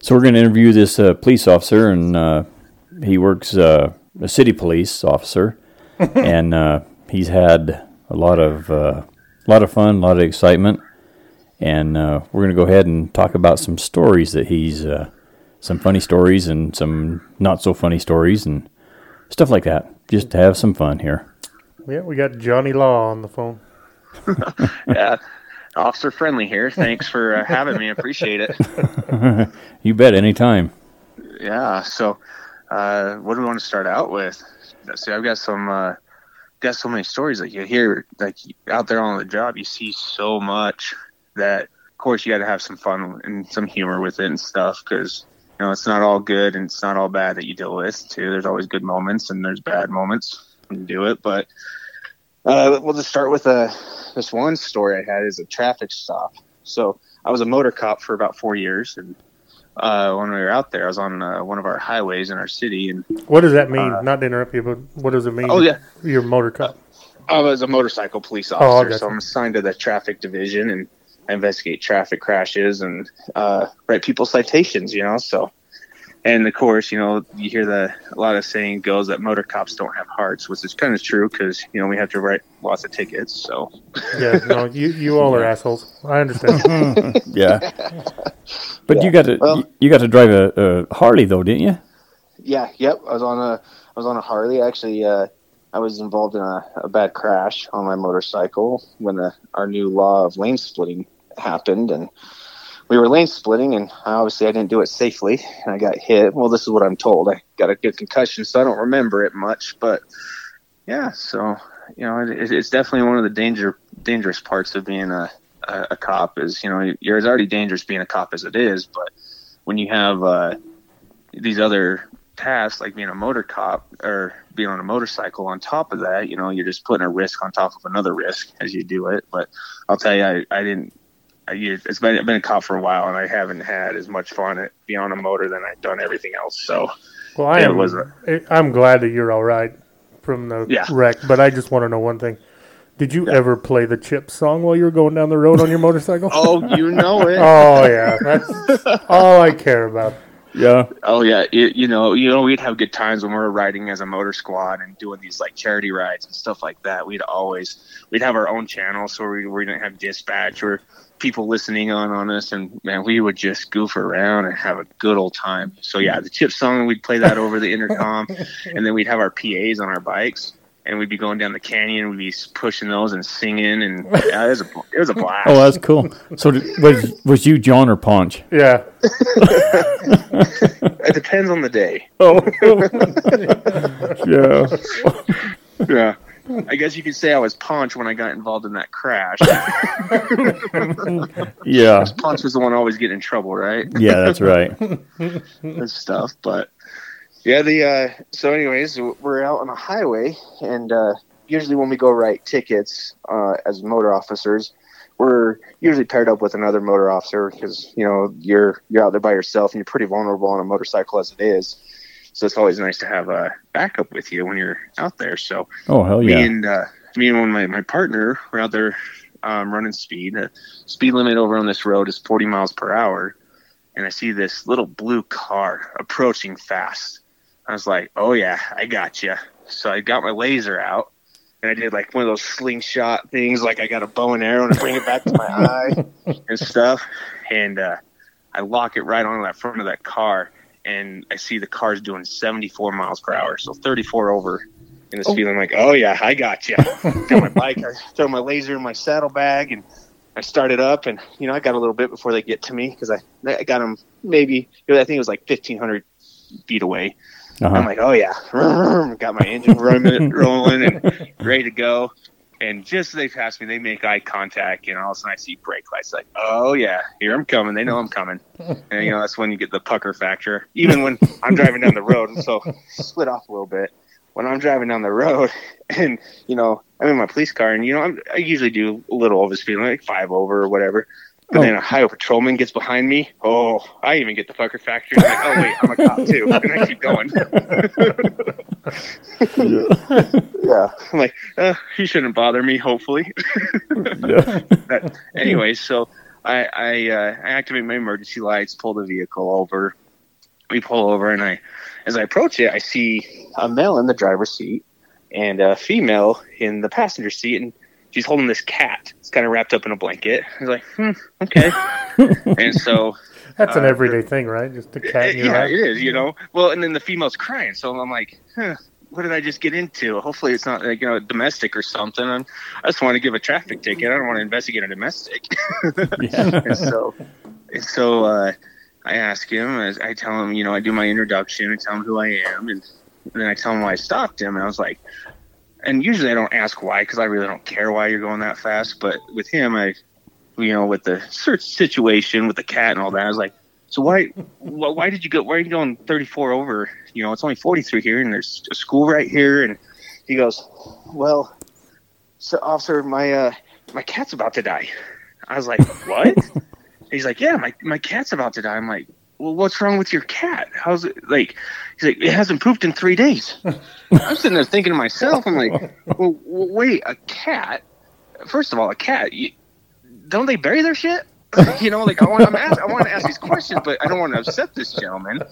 So we're going to interview this uh, police officer, and uh, he works uh, a city police officer, and uh, he's had a lot of uh, a lot of fun, a lot of excitement, and uh, we're going to go ahead and talk about some stories that he's uh, some funny stories and some not so funny stories and stuff like that, just to have some fun here. Yeah, we got Johnny Law on the phone. yeah, officer friendly here. Thanks for uh, having me. Appreciate it. You bet, anytime. Yeah. So, uh, what do we want to start out with? See, I've got some, uh, got so many stories that you hear, like out there on the job. You see so much that, of course, you got to have some fun and some humor with it and stuff because you know it's not all good and it's not all bad that you deal with too. There's always good moments and there's bad moments when you do it, but. Uh, we'll just start with uh, this one story I had is a traffic stop. So I was a motor cop for about four years, and uh, when we were out there, I was on uh, one of our highways in our city, and What does that mean? Not to interrupt you, but what does it mean? oh yeah, You're a motor cop. I was a motorcycle police Oh, officer, gotcha. so I'm assigned to the traffic division and I investigate traffic crashes and uh, write people citations. You know, so and of course, you know, you hear the a lot of saying goes that motor cops don't have hearts, which is kind of true because you know we have to write lots of tickets. So Yeah, no, you, you all are assholes. I understand. Yeah, but you Yeah. got to Well- you, you got to drive a, a Harley though, didn't you? Yeah, yep. I was on a I was on a Harley. Actually, uh, I was involved in a, a bad crash on my motorcycle when the, our new law of lane splitting happened, and we were lane splitting, and obviously I didn't do it safely, and I got hit. Well, this is what I'm told. I got a good concussion, so I don't remember it much, but yeah. So you know, it, it's definitely one of the danger dangerous parts of being a, a, a cop. Is you know, you're already dangerous being a cop as it is, but when you have uh, these other tasks like being a motor cop or being on a motorcycle on top of that you know you're just putting a risk on top of another risk as you do it but i'll tell you i, I didn't I, it's been, I've been a cop for a while and i haven't had as much fun at being on a motor than i've done everything else so Well, I Yeah, it am. was a- I'm glad that you're all right from the Yeah. wreck, but I just want to know one thing. Did you ever play the Chip song while you were going down the road on your motorcycle? oh you know it Oh yeah, that's all I care about. Yeah. Oh yeah, you, you know, you know, we'd have good times when we were riding as a motor squad and doing these like charity rides and stuff like that. We'd always we'd have our own channel, so we, we didn't have dispatch or people listening on on us, and man, we would just goof around and have a good old time. So yeah, the chip song, we'd play that over the intercom, and then we'd have our PA's on our bikes. And we'd be going down the canyon. We'd be pushing those and singing, and yeah, it was a it was a blast. Oh, that's cool. So did, was was you Jon or Ponch? Yeah. it depends on the day. Oh. yeah. Yeah. I guess you could say I was Ponch when I got involved in that crash. Yeah. Ponch was the one always getting in trouble, right? Yeah, that's right. and stuff. But yeah, the uh, so anyways, we're out on a highway, and uh, usually when we go write tickets uh, as motor officers, we're usually paired up with another motor officer because you know you're you're out there by yourself and you're pretty vulnerable on a motorcycle as it is. So it's always nice to have a backup with you when you're out there. So Oh hell me yeah. and uh, me and one of my, my partner were out there um, running speed. The speed limit over on this road is 40 miles per hour, and I see this little blue car approaching fast. I was like, "Oh yeah, I got you." So I got my laser out, and I did like one of those slingshot things, like I got a bow and arrow and I bring it back to my eye and stuff, and uh, I lock it right on that front of that car, and I see the car's doing 74 miles per hour, so 34 over in this feeling like, oh yeah, I got you. got my bike, I throw my laser in my saddlebag, and I started up, and you know I got a little bit before they get to me because I I got them maybe I think it was like 1500 feet away. I'm Uh-huh. like, oh yeah, got my engine rolling, rolling and ready to go. And just as they pass me, they make eye contact, and all of a sudden I see brake lights. Like, oh yeah, here I'm coming. They know I'm coming, and you know that's when you get the pucker factor. Even when I'm driving down the road, and so split off a little bit. When I'm driving down the road, and you know I'm in my police car, and you know I'm, I usually do a little over speed, like five over or whatever. But then a Ohio patrolman gets behind me. Oh, I even get the fucker factor. Like, oh wait, I'm a cop too, and I keep going. yeah, I'm like, uh, he shouldn't bother me. Hopefully. But anyway, so I I, uh, I activate my emergency lights, pull the vehicle over. We pull over, and I, as I approach it, I see a male in the driver's seat and a female in the passenger seat, and she's holding this cat. It's kind of wrapped up in a blanket. I was like, hmm, okay. and so That's an Uh, everyday thing, right? Just a cat in your yeah, lap. it is, you know. Well, and then the female's crying, so I'm like, huh, what did I just get into? Hopefully, it's not like you know domestic or something. I'm, I just want to give a traffic ticket. I don't want to investigate a domestic. Yeah. and so, and so uh, I ask him. As I tell him, you know, I do my introduction. I tell him who I am, and, then I tell him why I stopped him. And I was like, and usually I don't ask why because I really don't care why you're going that fast. But with him, I, you know, with the search situation with the cat and all that, I was like, so why, why, why did you go? Why are you going 34 over? You know, it's only 43 here, and there's a school right here. And he goes, well, so officer, my uh, my cat's about to die. I was like, what? He's like, yeah, my my cat's about to die. I'm like, well, what's wrong with your cat? How's it like? He's like, it hasn't pooped in three days. I'm sitting there thinking to myself, I'm like, well, wait, a cat? First of all, a cat, you, don't they bury their shit? you know, like I want, I'm ask, I want to ask these questions, but I don't want to upset this gentleman.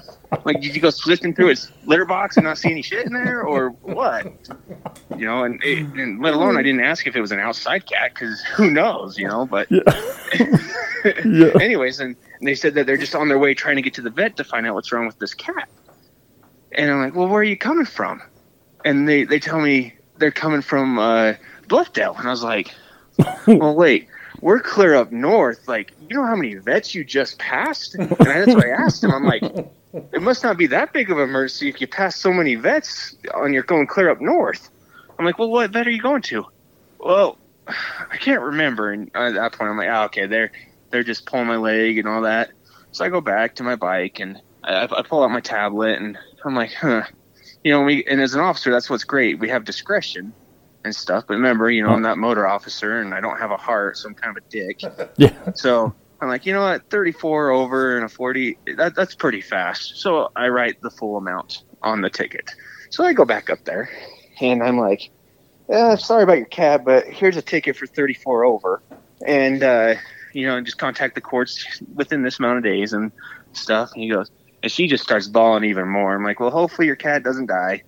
Like, did you go sifting through his litter box and not see any shit in there, or what? You know, and, and let alone I didn't ask if it was an outside cat because who knows, you know. But Yeah. anyways, and they said that they're just on their way trying to get to the vet to find out what's wrong with this cat. And I'm like, well, where are you coming from? And they, they tell me they're coming from uh, Bluffdale. And I was like, well, wait, we're clear up north. Like, you know how many vets you just passed? And that's what I asked him. I'm like, it must not be that big of an emergency if you pass so many vets on your going clear up north. I'm like, well, what vet are you going to? Well, I can't remember. And at that point, I'm like, oh, okay, they're they're just pulling my leg and all that. So I go back to my bike and I, I pull out my tablet and I'm like, huh, you know, we and as an officer, that's what's great. We have discretion and stuff. But remember, you know, I'm not motor officer and I don't have a heart, so I'm kind of a dick. Yeah. So I'm like, you know what, 34 over and a 40, that, that's pretty fast. So I write the full amount on the ticket. So I go back up there and I'm like, eh, sorry about your cab, but here's a ticket for 34 over. And, uh, you know, and just contact the courts within this amount of days and stuff. And he goes, and she just starts bawling even more. I'm like, well, hopefully your cat doesn't die.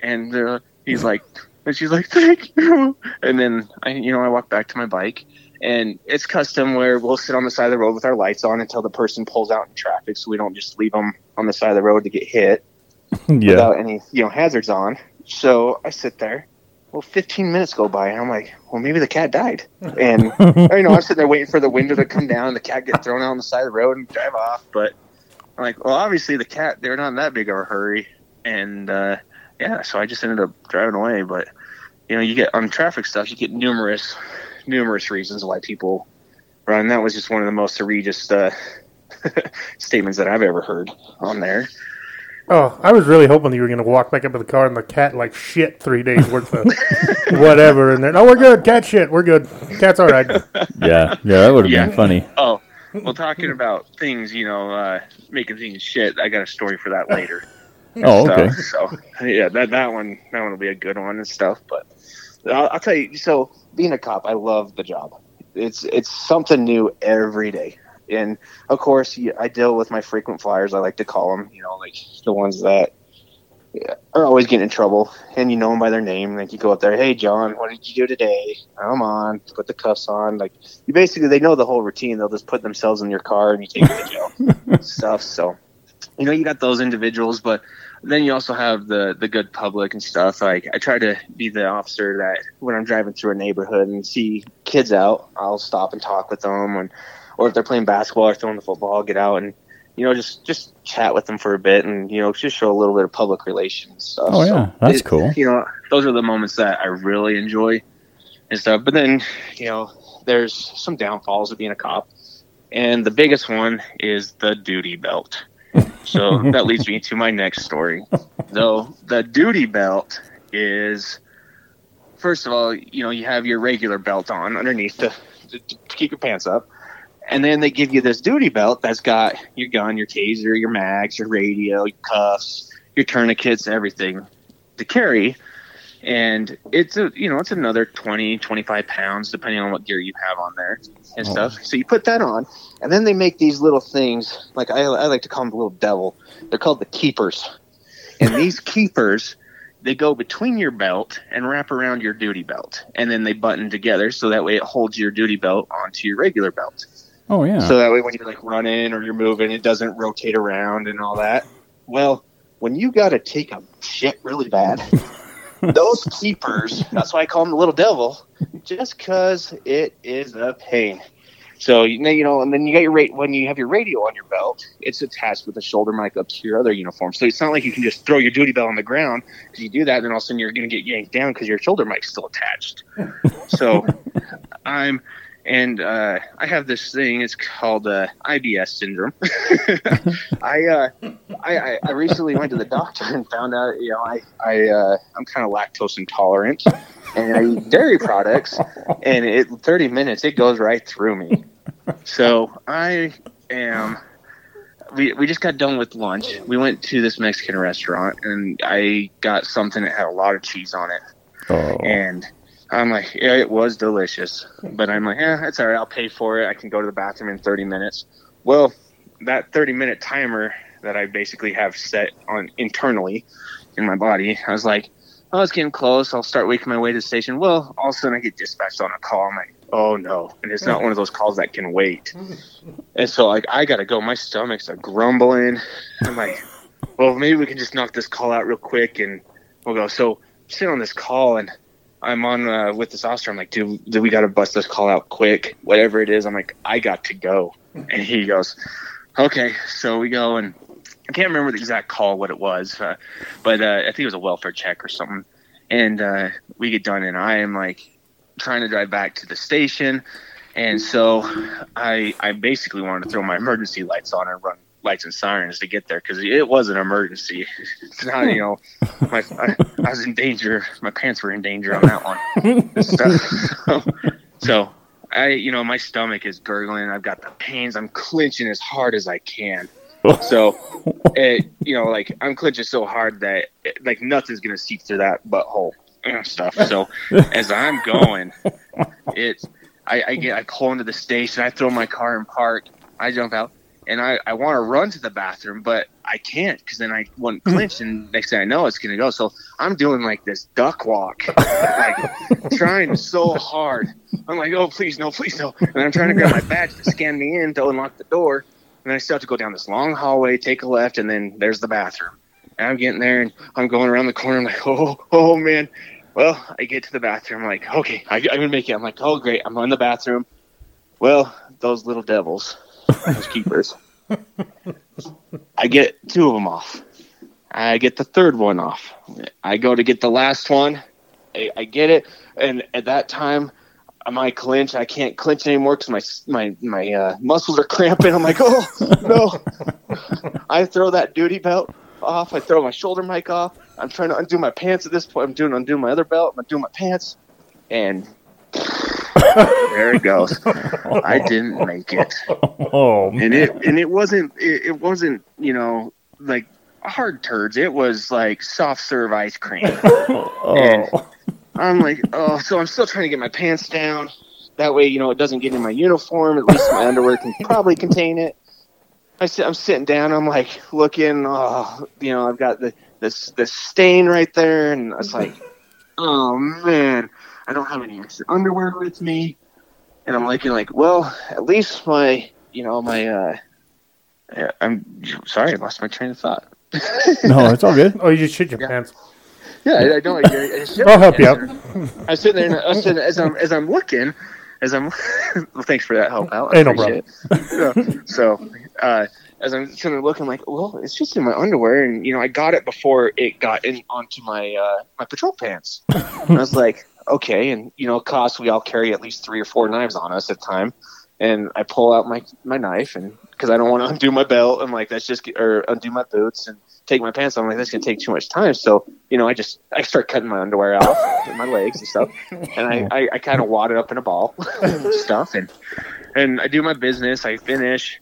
And uh, he's like, and she's like, thank you. And then I, you know, I walk back to my bike, and it's custom where we'll sit on the side of the road with our lights on until the person pulls out in traffic, so we don't just leave them on the side of the road to get hit Yeah. without any, you know, hazards on. So I sit there. Well, 15 minutes go by, and I'm like, well, maybe the cat died. And you know, I'm sitting there waiting for the window to come down, and the cat get thrown out on the side of the road and drive off. But I'm like, well, obviously the cat, they're not in that big of a hurry. And uh, yeah, so I just ended up driving away. But you know, you get on traffic stuff, you get numerous, numerous reasons why people run. That was just one of the most egregious uh, statements that I've ever heard on there. Oh, I was really hoping that you were going to walk back up to the car and the cat like shit three days worth of whatever, in there. oh, we're good, cat shit, we're good, cat's all right. Yeah. Yeah. That would have Yeah. been funny. Oh, well, talking about things, you know, uh, making things shit. I got a story for that later. Oh, okay. So, so, yeah, that that one that one will be a good one and stuff. But I'll, I'll tell you. So being a cop, I love the job. It's it's something new every day, and of course, I deal with my frequent flyers. I like to call them. You know, like the ones that are always getting in trouble, and you know them by their name. Like you go up there, hey John, what did you do today? I'm on. Put the cuffs on. Like you basically, they know the whole routine. They'll just put themselves in your car and you take them to jail. Stuff. So you know, you got those individuals, but then you also have the the good public and stuff. Like I try to be the officer that when I'm driving through a neighborhood and see kids out, I'll stop and talk with them, and or if they're playing basketball or throwing the football, I'll get out and you know just just chat with them for a bit and you know just show a little bit of public relations stuff. Oh, yeah. That's cool. You know, those are the moments that I really enjoy and stuff. But then you know, there's some downfalls of being a cop, and the biggest one is the duty belt. So that leads me to my next story. So the duty belt is, first of all, you know, you have your regular belt on underneath to, to, to keep your pants up, And then they give you this duty belt that's got your gun, your taser, your mags, your radio, your cuffs, your tourniquets, everything to carry. And it's a you know it's another 20, 25 pounds depending on what gear you have on there and Oh. stuff. So you put that on, and then they make these little things like I, I like to call them the little devil. They're called the keepers, and these keepers they go between your belt and wrap around your duty belt, and then they button together so that way it holds your duty belt onto your regular belt. Oh yeah. So that way, when you're like running or you're moving, it doesn't rotate around and all that. Well, when you got to take a shit really bad, those keepers, that's why I call them the little devil, just because it is a pain. So you know, you know, and then you got your rate when you have your radio on your belt, it's attached with a shoulder mic up to your other uniform. So it's not like you can just throw your duty belt on the ground because you do that, and then all of a sudden you're going to get yanked down because your shoulder mic's still attached. so I'm and uh, I have this thing. It's called uh, IBS syndrome. I, uh, I I recently went to the doctor and found out you know I I uh, I'm kind of lactose intolerant and I eat dairy products and it 30 minutes it goes right through me. So I am. We, we just got done with lunch. We went to this Mexican restaurant and I got something that had a lot of cheese on it. oh. And I'm like, yeah, it was delicious. But I'm like, yeah, it's all right. I'll pay for it. I can go to the bathroom in 30 minutes. Well, that 30 minute timer that I basically have set on internally in my body, I was like, oh, it's getting close. I'll start making my way to the station. Well, all of a sudden I get dispatched on a call. I'm like, oh no. And it's not one of those calls that can wait. Mm-hmm. And so, like, I got to go. My stomach's a grumbling. I'm like, well, maybe we can just knock this call out real quick and we'll go. So, sit on this call and I'm on uh, with this officer. I'm like, dude, dude, we got to bust this call out quick, whatever it is. I'm like, I got to go. And he goes, okay. So we go and I can't remember the exact call, what it was, uh, but uh, I think it was a welfare check or something. And uh, we get done, and I am like trying to drive back to the station. And so I I basically wanted to throw my emergency lights on and run lights and sirens to get there because it was an emergency. It's not, you know, my, I, I was in danger. My pants were in danger on that one. So, so I, you know, my stomach is gurgling. I've got the pains. I'm clenching as hard as I can. So, it, you know, like I'm clenching so hard that it, like nothing's gonna seep through that butthole and stuff. So, as I'm going, it's I, I get I pull into the station. I throw my car in park. I jump out and I, I want to run to the bathroom, but I can't because then I wouldn't hmm. clinch, and next thing I know, it's gonna go. So I'm doing like this duck walk, like trying so hard. I'm like, oh please no, please no, and I'm trying to grab my badge to scan me in to unlock the door, and I still have to go down this long hallway, take a left, and then there's the bathroom. And I'm getting there, and I'm going around the corner. I'm like, oh, oh man. Well, I get to the bathroom. I'm like, okay, I, I'm gonna make it. I'm like, oh great, I'm in the bathroom. Well, those little devils, those keepers. I get two of them off. I get the third one off. I go to get the last one. I, I get it, and at that time, my clinch. I can't clinch anymore because my my my uh, muscles are cramping. I'm like, oh no! I throw that duty belt off. I throw my shoulder mic off. I'm trying to undo my pants at this point. I'm doing undo my other belt. I'm undoing my pants, and there it goes. I didn't make it. Oh, man. and it and it wasn't it, it wasn't you know like hard turds. It was like soft serve ice cream. Oh. And i'm like oh so i'm still trying to get my pants down. That way you know it doesn't get in my uniform. At least my underwear can probably contain it. I sit, i'm sitting down. I'm like looking. Oh you know i've got the this this stain right there. And it's like oh man i don't have any extra underwear with me and i'm looking like well at least my you know my uh I'm sorry, I lost my train of thought. no, it's all good. Oh, you just shit your pants. Yeah, I, I don't. I, I I'll help you out. I was sitting there, and I was sitting, as I'm as I'm looking, as I'm. well, thanks for that help out. I Hey, no appreciate it. So, uh, as I'm sitting there looking, like, well, it's just in my underwear, and you know, I got it before it got in onto my uh, my patrol pants. and I was like, okay, and you know, cost we all carry at least three or four knives on us at a time, and I pull out my my knife, and because I don't want to undo my belt, I'm like, that's just or undo my boots and take my pants off. I'm like, that's gonna take too much time. So, you know, I just I start cutting my underwear off, with my legs and stuff, and I I, I kind of wad it up in a ball and stuff, and and I do my business. I finish,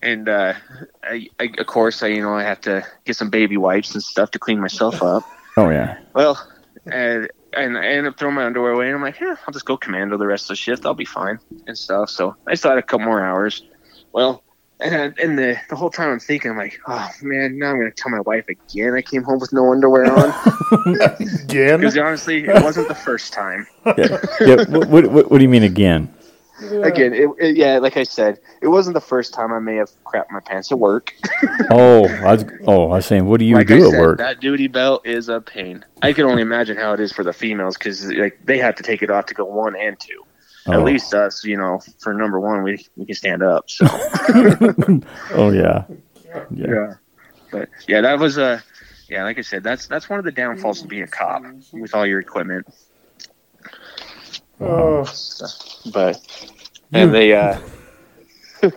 and uh, I, I, of course, I you know I have to get some baby wipes and stuff to clean myself up. Oh yeah. Well, and and I end up throwing my underwear away, and I'm like, yeah, I'll just go commando the rest of the shift. I'll be fine and stuff. So I still had a couple more hours. Well, and and the the whole time I'm thinking, I'm like, oh man, now I'm gonna tell my wife again. I came home with no underwear on Again? because honestly, it wasn't the first time. Yeah. yeah. What, what, what, what do you mean again? Again, it, it, yeah, like I said, it wasn't the first time I may have crapped my pants at work. Oh, I was. Oh, I was saying, what do you like do I at said, work? that duty belt is a pain. I can only imagine how it is for the females because like they have to take it off to go one and two. Oh. At least us, you know, for number one, we we can stand up. So Oh yeah. Yeah. but yeah, that was a yeah, like I said, that's that's one of the downfalls of being a cop with all your equipment. Oh, But and they uh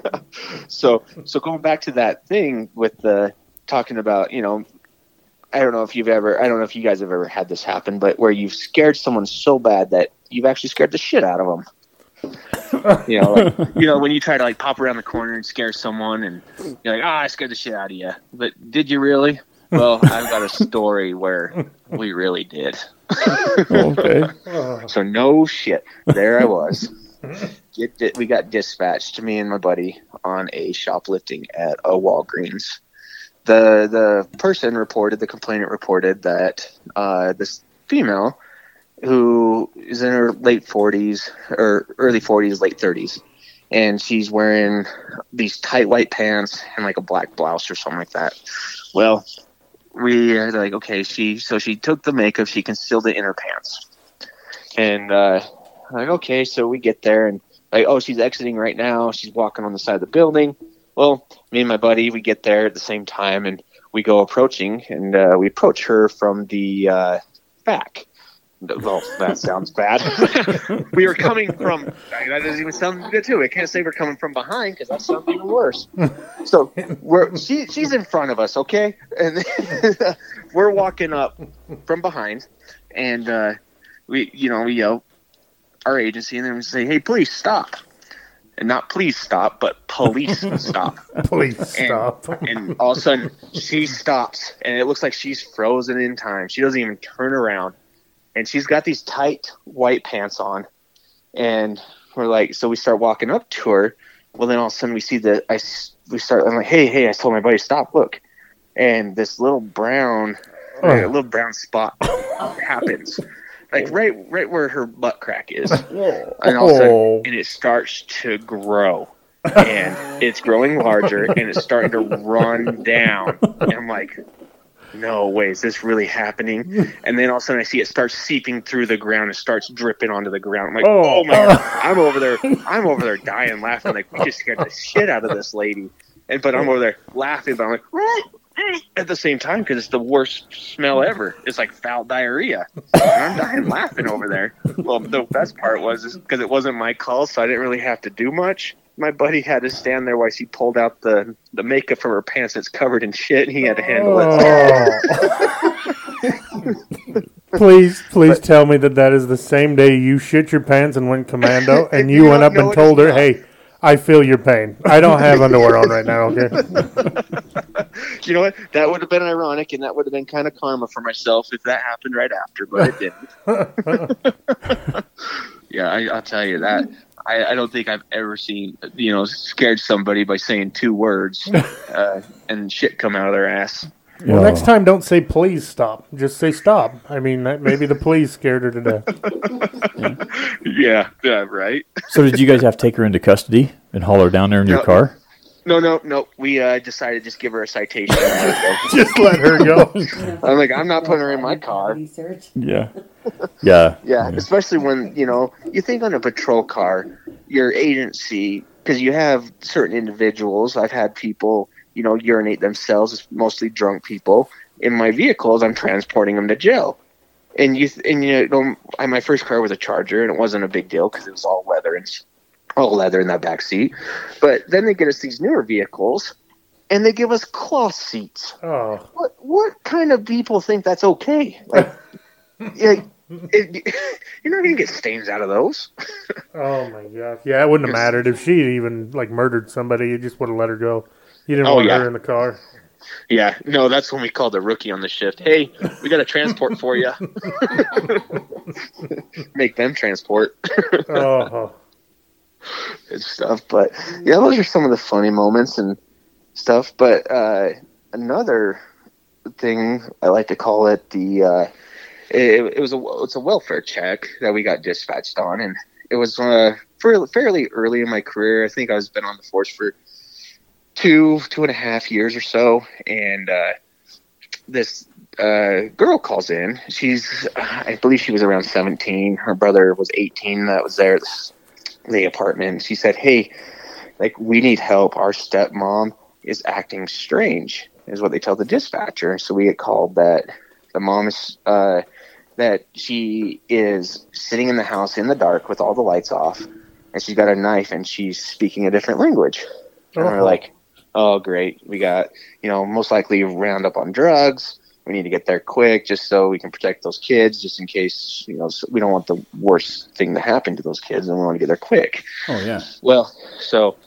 so so going back to that thing with the talking about, you know, I don't know if you've ever I don't know if you guys have ever had this happen, but where you've scared someone so bad that you've actually scared the shit out of them. you know, like, you know when you try to like pop around the corner and scare someone, and you're like, "Ah, I scared the shit out of you," but did you really? Well, I've got a story where we really did. Okay. So no shit. There I was. Get di- we got dispatched, to me and my buddy, on a shoplifting at a Walgreens. The the person reported, the complainant reported that uh, this female, who is in her late forties or early forties, late thirties, and she's wearing these tight white pants and like a black blouse or something like that. Well, we are like, okay, she so she took the makeup, she concealed it in her pants, and uh, like, okay, so we get there and like, oh, she's exiting right now. She's walking on the side of the building. Well, me and my buddy, we get there at the same time and we go approaching and uh, we approach her from the uh, back. Well, that sounds bad. we were coming from. That doesn't even sound good too. I can't say we're coming from behind because that sounds even worse. So we're she she's in front of us, okay, and we're walking up from behind, and uh, we you know we yell our agency and then we say, "Hey, please stop," and not "please stop," but "police stop." Please And- stop. and all of a sudden she stops and it looks like she's frozen in time she doesn't even turn around and she's got these tight white pants on. And we're like so we start walking up to her. Well then all of a sudden we see the i s- we start i'm like hey hey i told my buddy stop look. And this little brown Oh. uh, little brown spot happens like right right where her butt crack is. And all of a sudden Oh. and it starts to grow. And it's growing larger and it's starting to run down. And i'm like no way is this really happening. And then all of a sudden i see it starts seeping through the ground. And starts dripping onto the ground. I'm like Oh. oh, my god i'm over there i'm over there dying laughing. Like we just scared the shit out of this lady. And but i'm over there laughing but i'm like at the same time because it's the worst smell ever. It's like foul diarrhea. And i'm dying laughing over there. Well the best part was because it wasn't my call so i didn't really have to do much my buddy had to stand there while she pulled out the, the makeup from her pants that's covered in shit and he had to handle it Oh. please, please tell me that that is the same day you shit your pants and went commando, and you No, went up and told her, not. "Hey, I feel your pain. I don't have underwear on right now." Okay. you know what that would have been ironic and that would have been kind of karma for myself if that happened right after but it didn't yeah I, i'll tell you that I, I don't think i've ever seen you know scared somebody by saying two words uh, and shit come out of their ass Well, Oh. next time, don't say please stop. Just say stop. I mean, that, maybe the please scared her to death. yeah yeah right So did you guys have to take her into custody and haul her down there in your car? No no no we uh, decided to just give her a citation Just let her go. i'm like i'm not putting her in my car Research. Yeah. Yeah. Yeah, especially when you know you think on a patrol car, your agency because you have certain individuals. I've had people you know urinate themselves, it's mostly drunk people. In my vehicles, I'm transporting them to jail. And you th- and you know, my first car was a Charger, and it wasn't a big deal because it was all leather and s- all leather in that back seat. But then they get us these newer vehicles, and they give us cloth seats. Oh, What what kind of people think that's okay? Like, yeah, it, you're not gonna get stains out of those. Oh my gosh. Yeah, it wouldn't have mattered if she even like murdered somebody. You just would have let her go. You didn't Oh, want yeah. her in the car. Yeah, no, that's when we called the rookie on the shift. Hey, we got a transport for you. Make them transport Oh, and stuff. But yeah, those are some of the funny moments and stuff. But uh, another thing I like to call it the uh, it, it was a it's a welfare check that we got dispatched on, and it was uh, fairly, early in my career. I think I was been on the force for two two and a half years or so, and uh, this uh, girl calls in. She's I believe she was around seventeen. Her brother was eighteen. That was there. The apartment. She said, "Hey, like we need help. Our stepmom is acting strange." Is what they tell the dispatcher. So we get called that the mom is uh, that she is sitting in the house in the dark with all the lights off, and she's got a knife and she's speaking a different language. And we're Oh. like, "Oh, great! We got you know most likely round up on drugs. We need to get there quick, just so we can protect those kids, just in case you know so we don't want the worst thing to happen to those kids, and we want to get there quick." Oh yeah. Well, so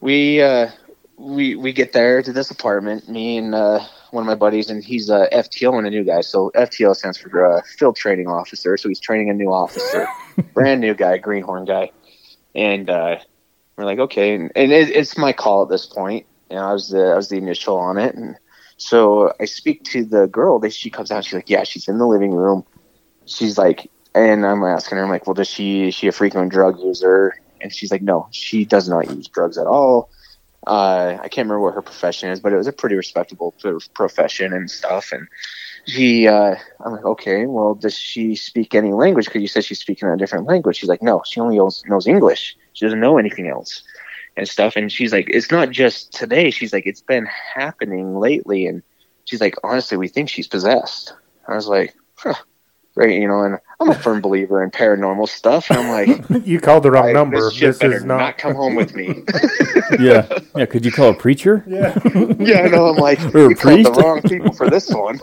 we uh, we we get there to this apartment. Me and uh, one of my buddies, and he's a FTO and a new guy. So FTO stands for uh, Field Training Officer. So he's training a new officer, brand new guy, greenhorn guy. And uh, we're like, okay, and, and it, it's my call at this point. You know, I was the I was the initial on it, and so I speak to the girl. They, she comes out. She's like, yeah, she's in the living room. She's like, and I'm asking her, I'm like, well, does she is she a frequent drug user? And she's like, no, she does not use drugs at all. Uh, I can't remember what her profession is, but it was a pretty respectable profession and stuff. And she, uh, I'm like, okay, well, does she speak any language? Because you said she's speaking a different language. She's like, no, she only knows, knows English. She doesn't know anything else and stuff. And she's like, it's not just today. She's like, it's been happening lately. And she's like, honestly, we think she's possessed. I was like, huh, great, you know. And I'm a firm believer in paranormal stuff. And I'm like, you called the wrong I- number. This, This is not. not. come home with me. Yeah. Yeah. Could you call a preacher? Yeah. yeah, I know. I'm like, Or a you called the wrong people for this one.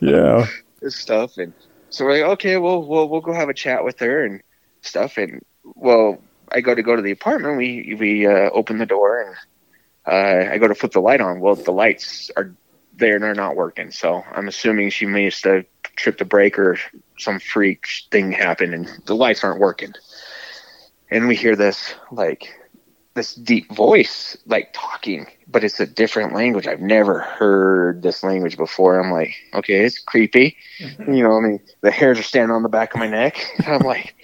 Yeah. this stuff and so we're like okay well we'll we'll go have a chat with her and stuff and well i go to go to the apartment we we uh, open the door and uh, i go to flip the light on. Well the lights are there and they're not working. So i'm assuming she must have tripped a brake or some freak thing happened and the lights aren't working. And we hear this like this deep voice like talking but it's a different language. I've never heard this language before. I'm like okay it's creepy. You know i mean? The hairs are standing on the back of my neck. I'm like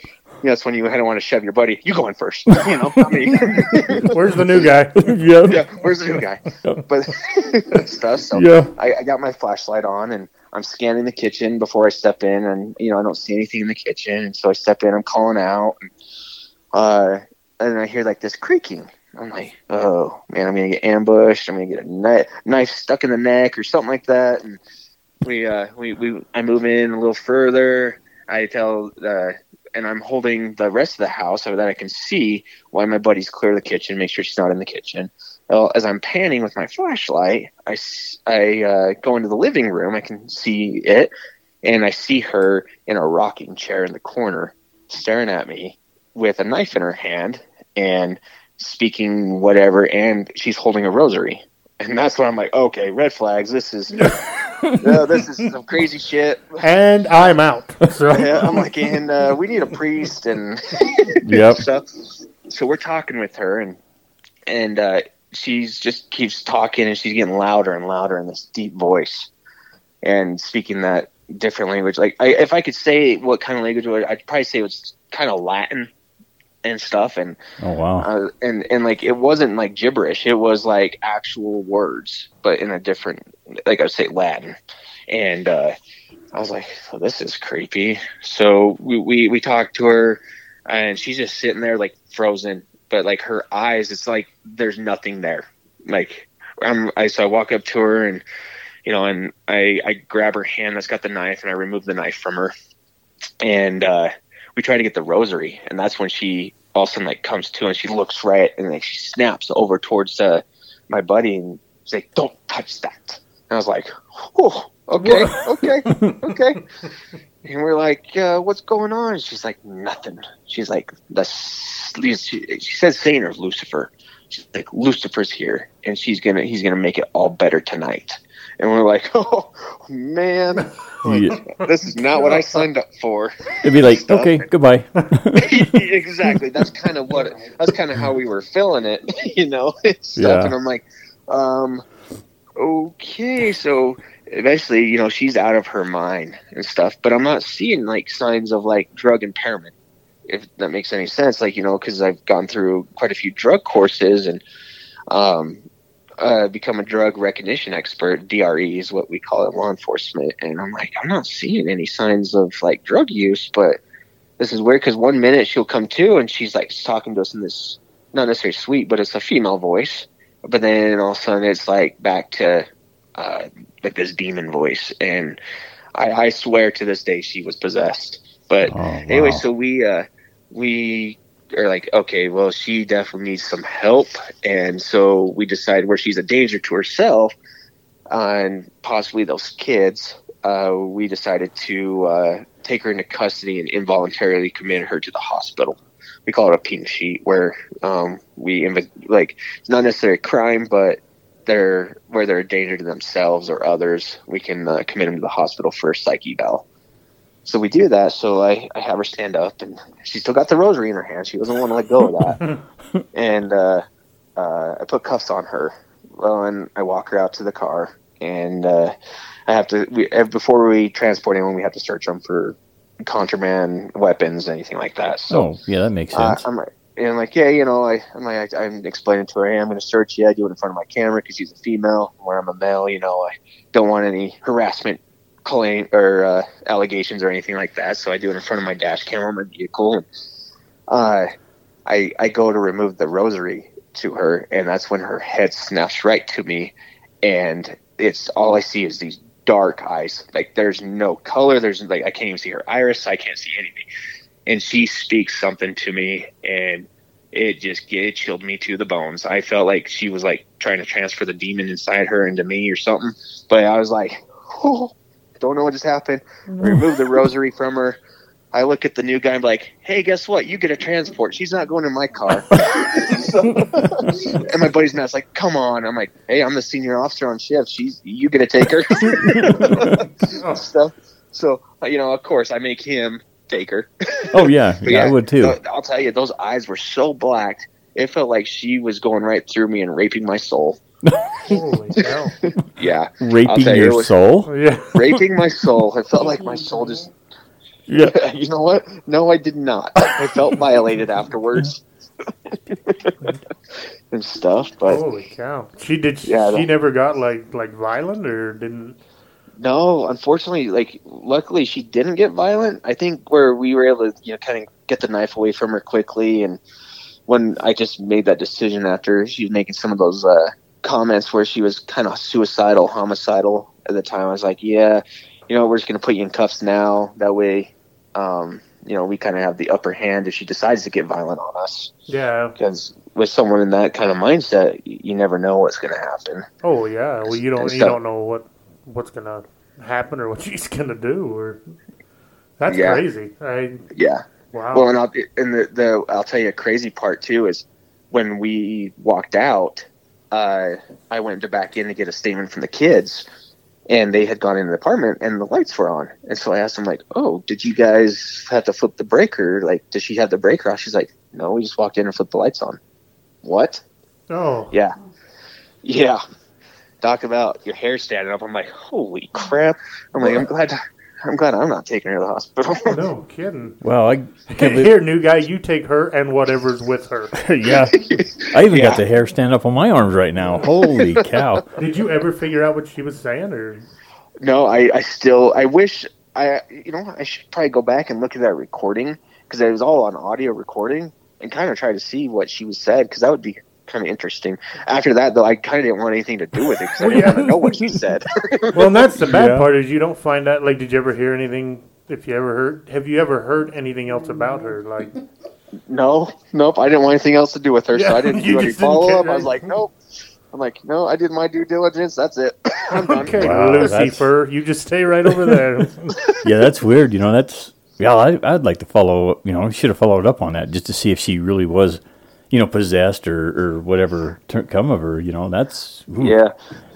you know, that's when you kind of want to shove your buddy you go in first you know I mean, Where's the new guy? yeah. yeah where's the new guy but stuff so Yeah. I, I got my flashlight on and I'm scanning the kitchen before I step in, and you know I don't see anything in the kitchen, and so I step in. I'm calling out, and, uh, and I hear like this creaking. I'm like, oh man, I'm gonna get ambushed. I'm gonna get a knife, knife stuck in the neck or something like that. And we, uh, we, we, I move in a little further. I tell, uh, and I'm holding the rest of the house so that I can see why my buddies clear the kitchen, make sure she's not in the kitchen. Well, as I'm panning with my flashlight, I uh, go into the living room. I can see it, and I see her in a rocking chair in the corner, staring at me with a knife in her hand and speaking whatever. And she's holding a rosary, and that's when I'm like, okay, red flags. This is, yeah, this is some crazy shit. and I'm out. Yeah, I'm like, and uh, we need a priest and Yep. stuff. So we're talking with her, and and uh, she's just keeps talking, and she's getting louder and louder in this deep voice, and speaking that different language. Like, I, if I could say what kind of language, I'd probably say it was kind of Latin and stuff, and Oh wow. uh, and and like it wasn't like gibberish; it was like actual words, but in a different, like I would say Latin, and. uh I was like, oh, this is creepy. So we, we, we talked to her and she's just sitting there like frozen, but like her eyes, it's like there's nothing there. Like I'm, I, so I walk up to her and, you know, and I, I grab her hand that's got the knife and I remove the knife from her and, uh, we try to get the rosary and that's when she all of a sudden like comes to and she looks right and like she snaps over towards, uh, my buddy and she's like, don't touch that. And I was like, oh, okay, okay, okay. And we're like, uh, what's going on? And she's like, nothing. She's like, the she, she says Satan or Lucifer. She's like, Lucifer's here, and she's gonna he's gonna make it all better tonight. And we're like, oh man, Yeah. this is not what I signed up for. It'd be like, okay, goodbye. exactly. That's kind of what. That's kind of how we were feeling it, you know. and Stuff. Yeah. And I'm like, um, okay. So eventually, you know, she's out of her mind and stuff. But I'm not seeing like signs of like drug impairment, if that makes any sense. Like you know, because I've gone through quite a few drug courses and um, uh, become a drug recognition expert. DRE is what we call it, law enforcement. And I'm like, I'm not seeing any signs of like drug use, but this is weird because one minute she'll come to and she's like talking to us in this not necessarily sweet, but it's a female voice. But then all of a sudden it's like back to uh, like this demon voice, and I, I swear to this day she was possessed. But Oh, wow. anyway, so we uh, we are like, okay, well she definitely needs some help, and so we decide where she's a danger to herself and possibly those kids. Uh, we decided to uh, take her into custody and involuntarily commit her to the hospital. We call it a pink sheet, where um, we inv- like it's not necessarily a crime, but they're where they're a danger to themselves or others. We can uh, commit them to the hospital for a psych eval. So we do that. So I, I have her stand up, and she still got the rosary in her hand. She doesn't want to let go of that. and uh, uh, I put cuffs on her. Well, and I walk her out to the car, and uh, I have to we, eh, before we transport anyone, we have to search them for contraband weapons, anything like that. So oh, yeah, that makes sense. I'm like, and I'm like, yeah, you know, I, I'm like, I'm explaining to her, hey, I'm going to search you. I do it in front of my camera because she's a female, where I'm a male. You know, I don't want any harassment claim or uh, allegations or anything like that. So I do it in front of my dash camera my vehicle. Uh, I I go to remove the rosary to her, and that's when her head snaps right to me, and it's all I see is these dark eyes. Like there's no color. There's like I can't even see her iris. I can't see anything. And she speaks something to me, and it just it chilled me to the bones. I felt like she was like trying to transfer the demon inside her into me or something. But I was like, oh, don't know what just happened. Remove the rosary from her. I look at the new guy and be like, hey, guess what? You get a transport. She's not going in my car. So- and my buddy's Matt's like, come on. I'm like, hey, I'm the senior officer on shift. She's you get to take her. Stuff. So uh, you know, of course, I make him take her. oh, yeah, But yeah, I would too. I'll tell you, those eyes were so black. It felt like she was going right through me and raping my soul. Holy cow. Yeah, Raping you, your was- soul? Oh, yeah. raping my soul. It felt like my soul just. Yeah. You know what? No, I did not. I felt violated afterwards. and stuff, but Holy cow. She did. Yeah, she never got like like violent or didn't. No, unfortunately, like luckily she didn't get violent. I think where we were able to, you know, kind of get the knife away from her quickly, and when I just made that decision after she was making some of those uh, comments where she was kind of suicidal, homicidal at the time, I was like, yeah, you know, we're just gonna put you in cuffs now. That way, um, you know, we kind of have the upper hand if she decides to get violent on us. Yeah. Because with someone in that kind of mindset, you never know what's gonna happen. Oh yeah. Well, you don't. And You don't know what what's gonna happen or what she's gonna do or. That's Yeah. crazy. I Yeah. Wow. Well, and, I'll, and the, the I'll tell you a crazy part too is when we walked out, uh, I went to back in to get a statement from the kids, and they had gone in the apartment and the lights were on. And so I asked them like, "Oh, did you guys have to flip the breaker? Like, does she have the breaker off?" She's like, "No, we just walked in and flipped the lights on." What? oh. Yeah, yeah. Talk about your hair standing up. I'm like, holy crap! I'm like, I'm glad. I'm glad I'm not taking her to the hospital. No kidding. Well, I can't believe. Here, new guy, you take her and whatever's with her. yeah. I even Yeah. got the hair stand up on my arms right now. Holy cow. Did you ever figure out what she was saying, or No, I, I still I wish I you know I should probably go back and look at that recording because it was all on audio recording and kind of try to see what she was said because that would be kind of interesting. After that though, I kind of didn't want anything to do with it because I didn't Yeah. want to know what she said. well, and that's the bad Yeah. part is you don't find out. Like, did you ever hear anything? If you ever heard, have you ever heard anything else about her? Like, no, nope, I didn't want anything else to do with her, so I didn't do any follow up. I was like, nope, I'm like, no, I did my due diligence. That's it. I'm done. Okay, Wow, Lucifer, you just stay right over there. Yeah, that's weird. You know, that's yeah. I, I'd like to follow. Up, you know, should have followed up on that just to see if she really was, you know, possessed or or whatever tur- come of her. You know, that's ooh, Yeah.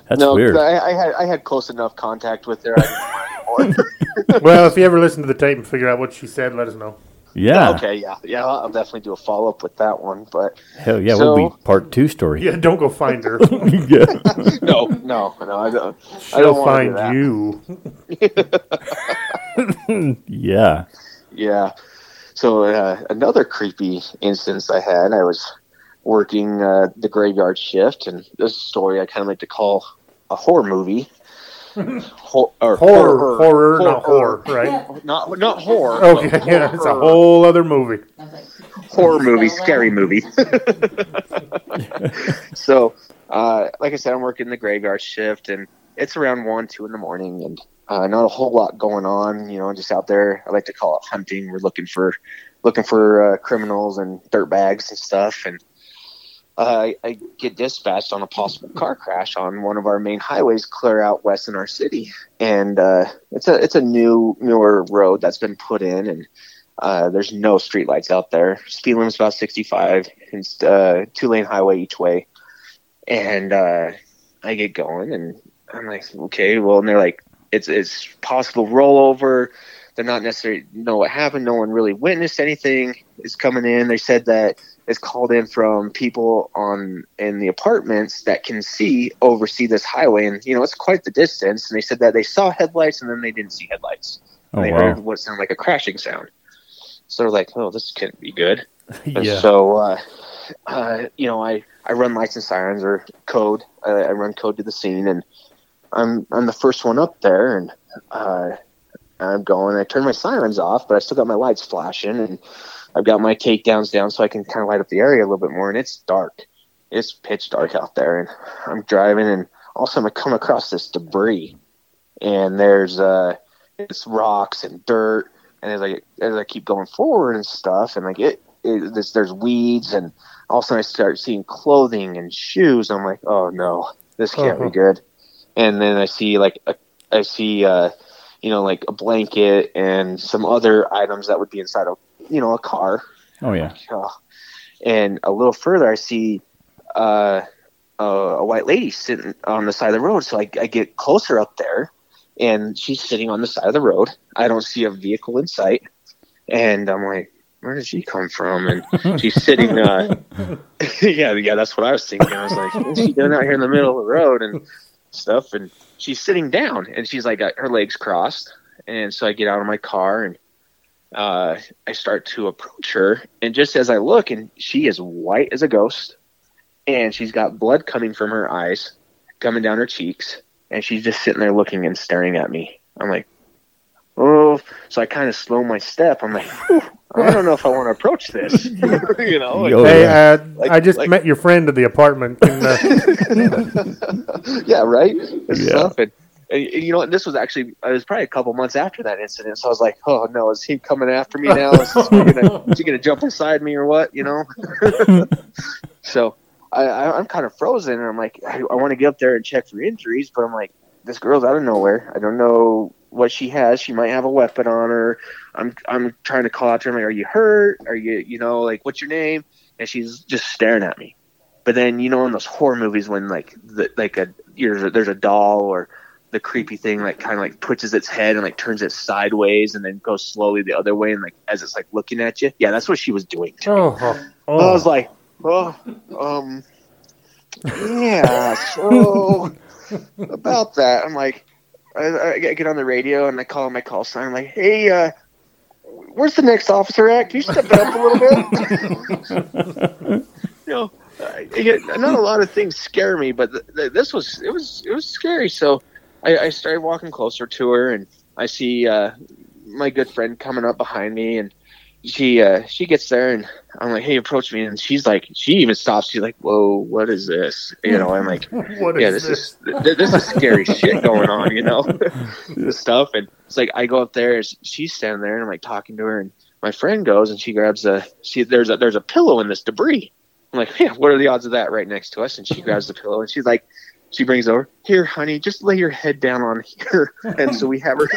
that's no, weird. I, I had I had close enough contact with her. I didn't want anymore. well, if you ever listen to the tape and figure out what she said, let us know. yeah, okay, yeah, yeah. I'll I'll definitely do a follow up with that one. But hell yeah, So- we'll be part two story. Yeah, don't go find her. yeah. no, no, no. I don't. She'll don't want find you. yeah. Yeah. So uh, another creepy instance I had, I was working uh, the graveyard shift, and this a story I kind of like to call a horror movie. Hor- or Horror, horror, not horror, right? Not not horror. Okay, but yeah, it's a whole other movie. horror movie, scary movie. so, uh, like I said, I'm working the graveyard shift, and it's around one, two in the morning, and uh, not a whole lot going on. You know, just out there. I like to call it hunting. We're looking for looking for uh, criminals and dirt bags and stuff, and. Uh, I, get dispatched on a possible car crash on one of our main highways, clear out west in our city, and uh, it's a it's a new newer road that's been put in, and uh, there's no streetlights out there. Speed limit's about 65. It's uh, two lane highway each way. And uh, I get going, and I'm like, okay, well, and they're like, it's it's possible rollover. They're not necessarily know what happened. No one really witnessed anything. Is coming in. They said that it's called in from people on in the apartments that can see oversee this highway, and you know it's quite the distance. And they said that they saw headlights, and then they didn't see headlights. Oh they wow. heard what sounded like a crashing sound. So they're like, "Oh, this can't be good." Yeah. so, uh, uh, you know, I, I run lights and sirens or code. I, I run code to the scene, and I'm I'm the first one up there, and uh, I'm going. I turn my sirens off, but I still got my lights flashing, and I've got my takedowns down so I can kind of light up the area a little bit more. And it's dark. It's pitch dark out there, and I'm driving, and all of a sudden I come across this debris, and there's uh, it's rocks and dirt, and as I as I keep going forward and stuff, and like it, it there's, there's weeds, and all of a sudden I start seeing clothing and shoes. I'm like, oh no, this can't Uh-huh. be good. And then I see like a, I see uh, you know like a blanket and some other items that would be inside of you know a car. Oh yeah. Oh. And a little further, I see uh, a, a white lady sitting on the side of the road. So I, I get closer up there, and she's sitting on the side of the road. I don't see a vehicle in sight, and I'm like, "Where did she come from?" And she's sitting. Uh, yeah, yeah, that's what I was thinking. I was like, "What's she doing out here in the middle of the road and stuff?" And she's sitting down, and she's like, got her legs crossed. And so I get out of my car and uh, I start to approach her, and just as I look, and she is white as a ghost, and she's got blood coming from her eyes, coming down her cheeks, and she's just sitting there looking and staring at me. I'm like, oh, so I kind of slow my step. I'm like, "Whew, I don't know if I want to approach this, you know. like- Yo. Hey, uh, Like- I just like- met your friend at the apartment. Can, uh, yeah, right. This Yeah. stuff, and, and you know, what, this was actually it was probably a couple months after that incident. So I was like, oh no, is he coming after me now? Is he gonna, is he gonna jump inside me or what? You know. so I, I, I'm kind of frozen, and I'm like, I, I want to get up there and check for injuries, but I'm like, this girl's out of nowhere. I don't know what she has. She might have a weapon on her. I'm I'm trying to call out to her. I'm like, are you hurt? Are you you know like what's your name? And she's just staring at me. But then you know in those horror movies when like the, like a there's a, there's a doll or the creepy thing like kind of like twitches its head and like turns it sideways and then goes slowly the other way and like as it's like looking at you. Yeah, that's what she was doing. To me. oh, I oh, was like, oh, um, yeah. So about that, I'm like, I, I get on the radio and I call my call sign. I'm like, hey, uh, where's the next officer at? Can you step it up a little bit? you know, I, I get- not a lot of things scare me, but th- th- this was it was it was scary. So I, I started walking closer to her, and I see uh, my good friend coming up behind me, and she uh, she gets there, and I'm like, "Hey, approach me," and she's like, she even stops. She's like, "Whoa, what is this?" You know, I'm like, what is yeah, this, this? is this is scary shit going on, you know, this stuff. And it's like I go up there, she's standing there, and I'm like talking to her, and my friend goes and she grabs a she there's a there's a pillow in this debris, I'm like, yeah, what are the odds of that right next to us? And she grabs the pillow and she's like, she brings over here, honey. Just lay your head down on here. And so we have her,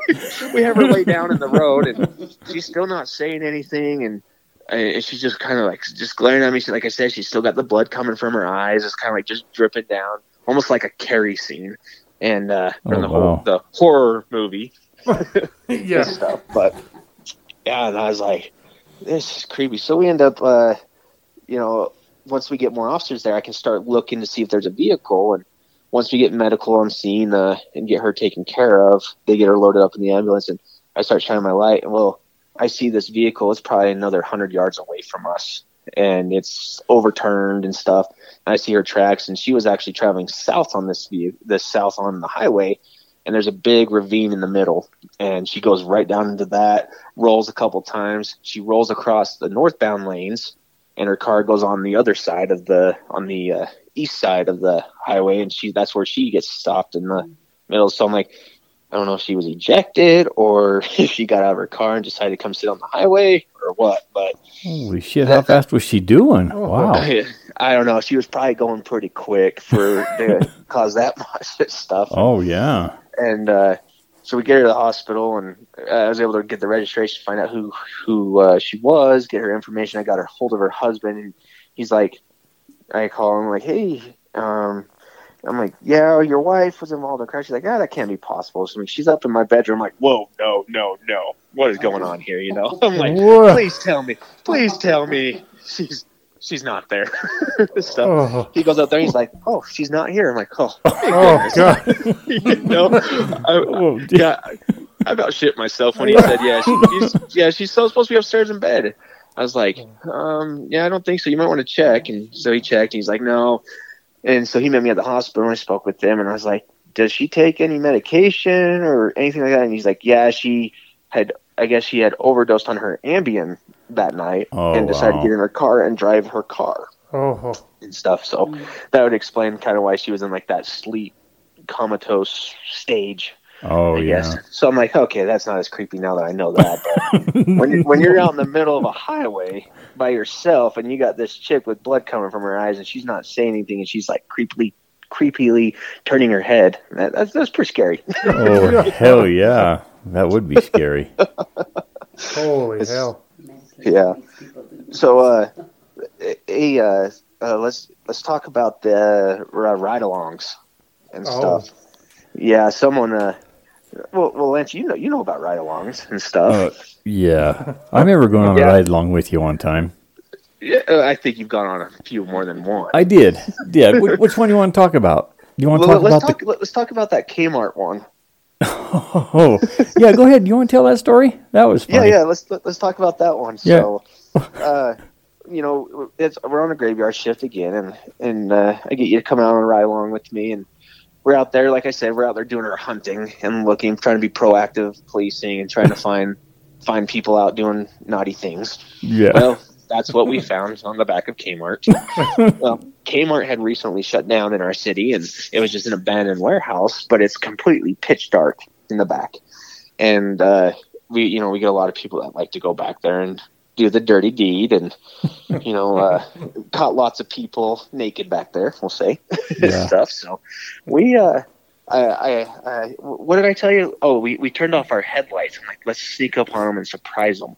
we have her lay down in the road, and she's still not saying anything, and and she's just kind of like just glaring at me. She, like I said, she's still got the blood coming from her eyes. It's kind of like just dripping down, almost like a Carrie scene, and uh, from Oh, the whole the horror movie Yeah. stuff. But yeah, and I was like, this is creepy. So we end up, uh, you know, once we get more officers there, I can start looking to see if there's a vehicle. And once we get medical on scene uh, and get her taken care of, they get her loaded up in the ambulance, and I start shining my light. And well, I see this vehicle. It's probably another hundred yards away from us, and it's overturned and stuff. And I see her tracks, and she was actually traveling south on this view, this south on the highway. And there's a big ravine in the middle, and she goes right down into that, rolls a couple times. She rolls across the northbound lanes, and her car goes on the other side of the on the uh, east side of the highway, and she that's where she gets stopped in the middle. So I'm like, I don't know if she was ejected or if she got out of her car and decided to come sit on the highway or what, but Holy shit! How fast was she doing? Oh, Wow. I don't know. She was probably going pretty quick for to cause that much stuff Oh yeah. and uh, so we get her to the hospital, and uh, I was able to get the registration, find out who who uh, she was, get her information. I got her hold of her husband, and he's like, I call him like, hey, um, I'm like, yeah, your wife was involved in a crash. She's like, ah, that can't be possible. So I mean, she's up in my bedroom, I'm like, whoa, no, no, no, what is going on here? You know, I'm like, please tell me, please tell me she's she's not there. Stuff. Oh, He goes up there, and he's like, oh, she's not here. I'm like, oh, oh God. you know, I, Whoa, yeah, I about shit myself when he said, "Yeah, she, he's, yeah, she's so supposed to be upstairs in bed." I was like, um, "Yeah, I don't think so. You might want to check." And so he checked. And he's like, "No," and so he met me at the hospital. and I spoke with them, and I was like, "Does she take any medication or anything like that?" And he's like, "Yeah, she had. I guess she had overdosed on her Ambien that night Oh, and decided wow. to get in her car and drive her car." Oh, and stuff. So mm. that would explain kind of why she was in like that sleep comatose stage. Oh I yeah. guess. So I'm like, okay, that's not as creepy now that I know that. But when you're, when you're out in the middle of a highway by yourself and you got this chick with blood coming from her eyes and she's not saying anything and she's like creepily, creepily turning her head, that, that's that's pretty scary. Oh hell yeah. That would be scary. holy It's- hell. Yeah. So uh, a, uh, uh, let's let's talk about the uh, ride-alongs and Oh. stuff. Yeah, someone. Uh, well, well, Lance, you know you know about ride-alongs and stuff. Uh, yeah. I remember going on a ride along with you one time. yeah, uh, I think you've gone on a few more than one. I did. Yeah. Which, which one do you want to talk about? Do you want to Well, talk let's about talk. let- Let's talk about that Kmart one. Oh, yeah. Go ahead. You want to tell that story? That was Yeah, funny. yeah. Let's let, let's talk about that one. Yeah. So, uh, you know, it's we're on a graveyard shift again, and and uh, I get you to come out and ride along with me, and we're out there. Like I said, we're out there doing our hunting and looking, trying to be proactive policing, and trying to find find people out doing naughty things. Yeah. Well, that's what we found on the back of Kmart. well, Kmart had recently shut down in our city, and it was just an abandoned warehouse, but it's completely pitch dark in the back. And uh, we, you know, we get a lot of people that like to go back there and do the dirty deed, and you know, uh, caught lots of people naked back there. We'll say Yeah. and stuff. So we. Uh, I, I, I, what did I tell you? Oh, we, we turned off our headlights. I'm like, let's sneak up on them and surprise them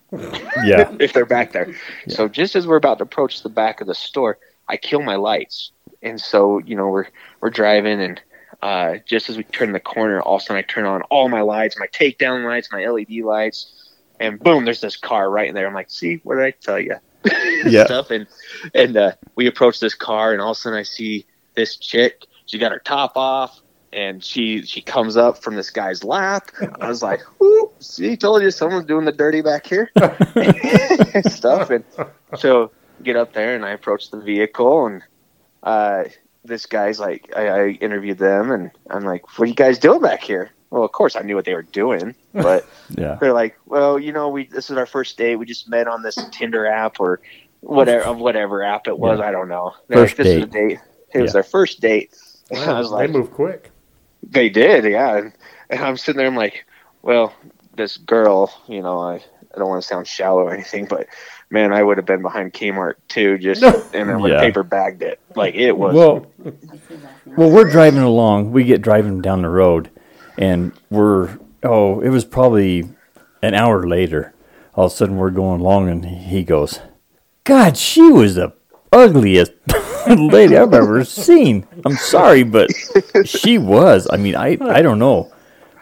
Yeah. if they're back there. So just as we're about to approach the back of the store, I kill my lights, and so you know we're we're driving, and uh, just as we turn the corner, all of a sudden I turn on all my lights, my takedown lights, my LED lights, and boom, there's this car right in there. I'm like, see, what did I tell you? Yeah. Stuff, and and uh, we approach this car, and all of a sudden I see this chick. She got her top off. And she she comes up from this guy's lap. I was like, "Ooh, see, told you someone's doing the dirty back here." stuff. And so get up there and I approach the vehicle and uh, this guy's like, I, I interviewed them and I'm like, what are you guys doing back here? Well, of course I knew what they were doing, but Yeah. they're like, well, you know, we this is our first date. We just met on this Tinder app or whatever, of whatever app it was. I don't know. They're First like, this is a date. date. It was their first date. And I was like, they like, move quick. they did, yeah. And, and I'm sitting there, I'm like, well, this girl, you know, I I don't want to sound shallow or anything, but man, I would have been behind Kmart too, just and then would Yeah. paper bagged it. Like it was. Well, well, we're driving along. We get driving down the road, and we're oh, it was probably an hour later. All of a sudden, we're going along, and he goes, "God, she was the ugliest lady I've ever seen." I'm sorry, but she was. I mean, I I don't know.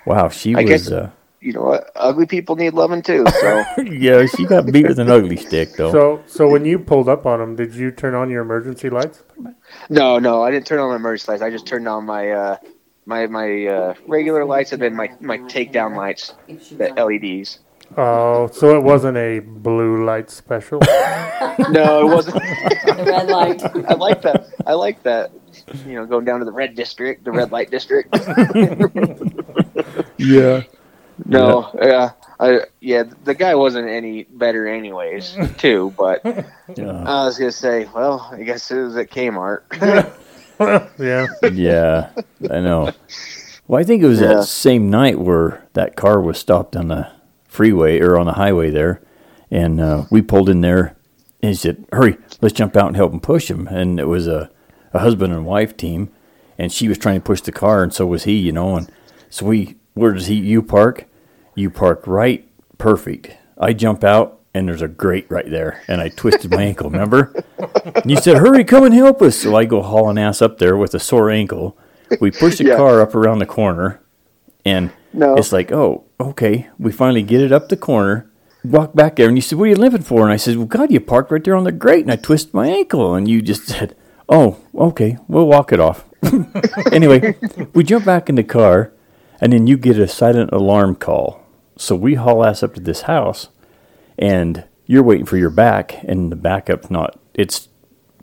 Wow, she I was. guess- Uh, you know what? Ugly people need loving too. So yeah, she got beat with an ugly stick, though. So, so when you pulled up on him, did you turn on your emergency lights? no, no, I didn't turn on my emergency lights. I just turned on my uh, my my uh, regular lights and then my my takedown lights, the LEDs. Oh, so it wasn't a blue light special. No, it wasn't. The red light. I like that. I like that. You know, going down to the red district, the red light district. yeah. No, yeah, I yeah, the guy wasn't any better, anyways, too. But Yeah. I was gonna say, well, I guess it was at Kmart. yeah. Yeah, I know. Well, I think it was Yeah. that same night where that car was stopped on the freeway or on the highway there, and uh, we pulled in there. And he said, "Hurry, let's jump out and help him push him." And it was a, a husband and wife team, and she was trying to push the car, and so was he, you know. And so we, where does he? You park? You park right, perfect. I jump out, and there's a grate right there, and I twisted my ankle. Remember? And you said, "Hurry, come and help us!" So I go hauling ass up there with a sore ankle. We push the Yeah. car up around the corner, and No. it's like, "Oh, okay." We finally get it up the corner. Walk back there, and you said, "What are you limping for?" And I said, "Well, God, you parked right there on the grate, and I twisted my ankle." And you just said, "Oh, okay, we'll walk it off." anyway, we jump back in the car, and then you get a silent alarm call. So we haul ass up to this house, and you're waiting for your back, and the backup's not. It's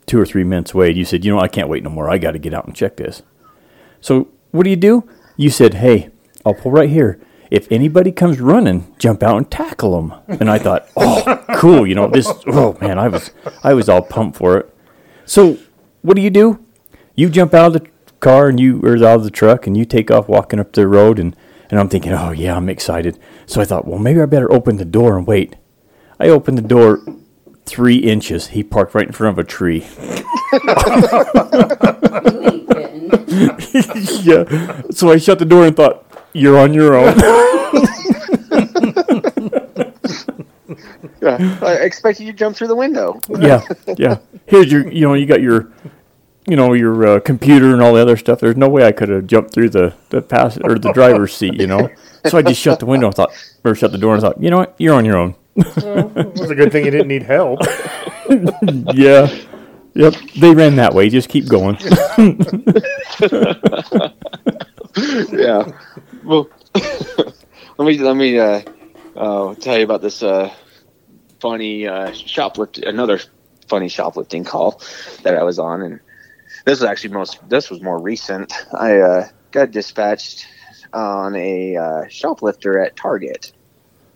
two or three minutes away. You said, "You know, I can't wait no more. I got to get out and check this." So what do you do? You said, "Hey, I'll pull right here. If anybody comes running, jump out and tackle them." And I thought, "Oh, cool. You know this. Oh man, I was I was all pumped for it." So what do you do? You jump out of the car and you or out of the truck and you take off walking up the road and and I'm thinking, "Oh yeah, I'm excited." So I thought, "Well, maybe I better open the door and wait." I opened the door three inches. He parked right in front of a tree. You ain't kidding. yeah. So I shut the door and thought, "You're on your own." Yeah, I expected you to jump through the window. yeah, yeah. Here's your, you know, you got your, you know, your uh, computer and all the other stuff. There's no way I could have jumped through the the pass or the driver's seat, you know. So I just shut the window and thought, or shut the door and thought, you know what, you're on your own. It was a good thing you didn't need help. Yeah. Yep. They ran that way. Just keep going. yeah. Well, let me let me uh, uh, tell you about this uh, funny uh, shoplift. Another funny shoplifting call that I was on, and this was actually most. This was more recent. I uh, got dispatched on a uh, shoplifter at Target,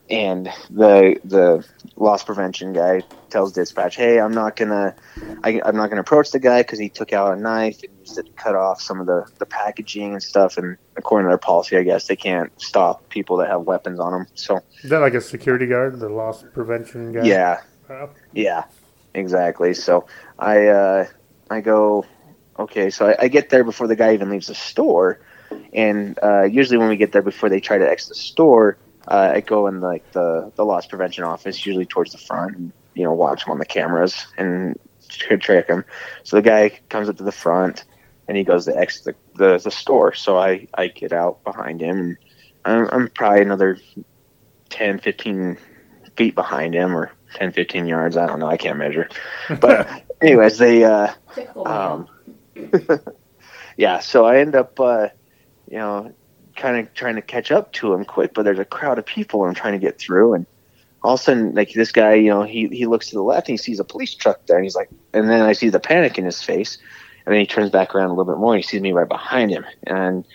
and the the loss prevention guy tells dispatch, "Hey, I'm not gonna, I, I'm not gonna approach the guy because he took out a knife and used it to cut off some of the the packaging and stuff. And according to their policy, I guess they can't stop people that have weapons on them. So Is that like a security guard, the loss prevention guy? yeah, yeah, exactly. So I uh, I go, okay. So I, I get there before the guy even leaves the store, and uh, usually when we get there before they try to exit the store, uh, I go in like the the loss prevention office, usually towards the front, and you know watch them on the cameras and tr- track them. So the guy comes up to the front, and he goes to exit the, the, the store. So I I get out behind him, and I'm, I'm probably another 10, 15 feet behind him, or 10, 15 yards. I don't know. I can't measure. But anyways, they uh, um, yeah, so I end up, uh, you know, kind of trying to catch up to him quick, but there's a crowd of people I'm trying to get through, and all of a sudden, like this guy, you know, he he looks to the left and he sees a police truck there, and he's like, and then I see the panic in his face, and then he turns back around a little bit more, and he sees me right behind him, and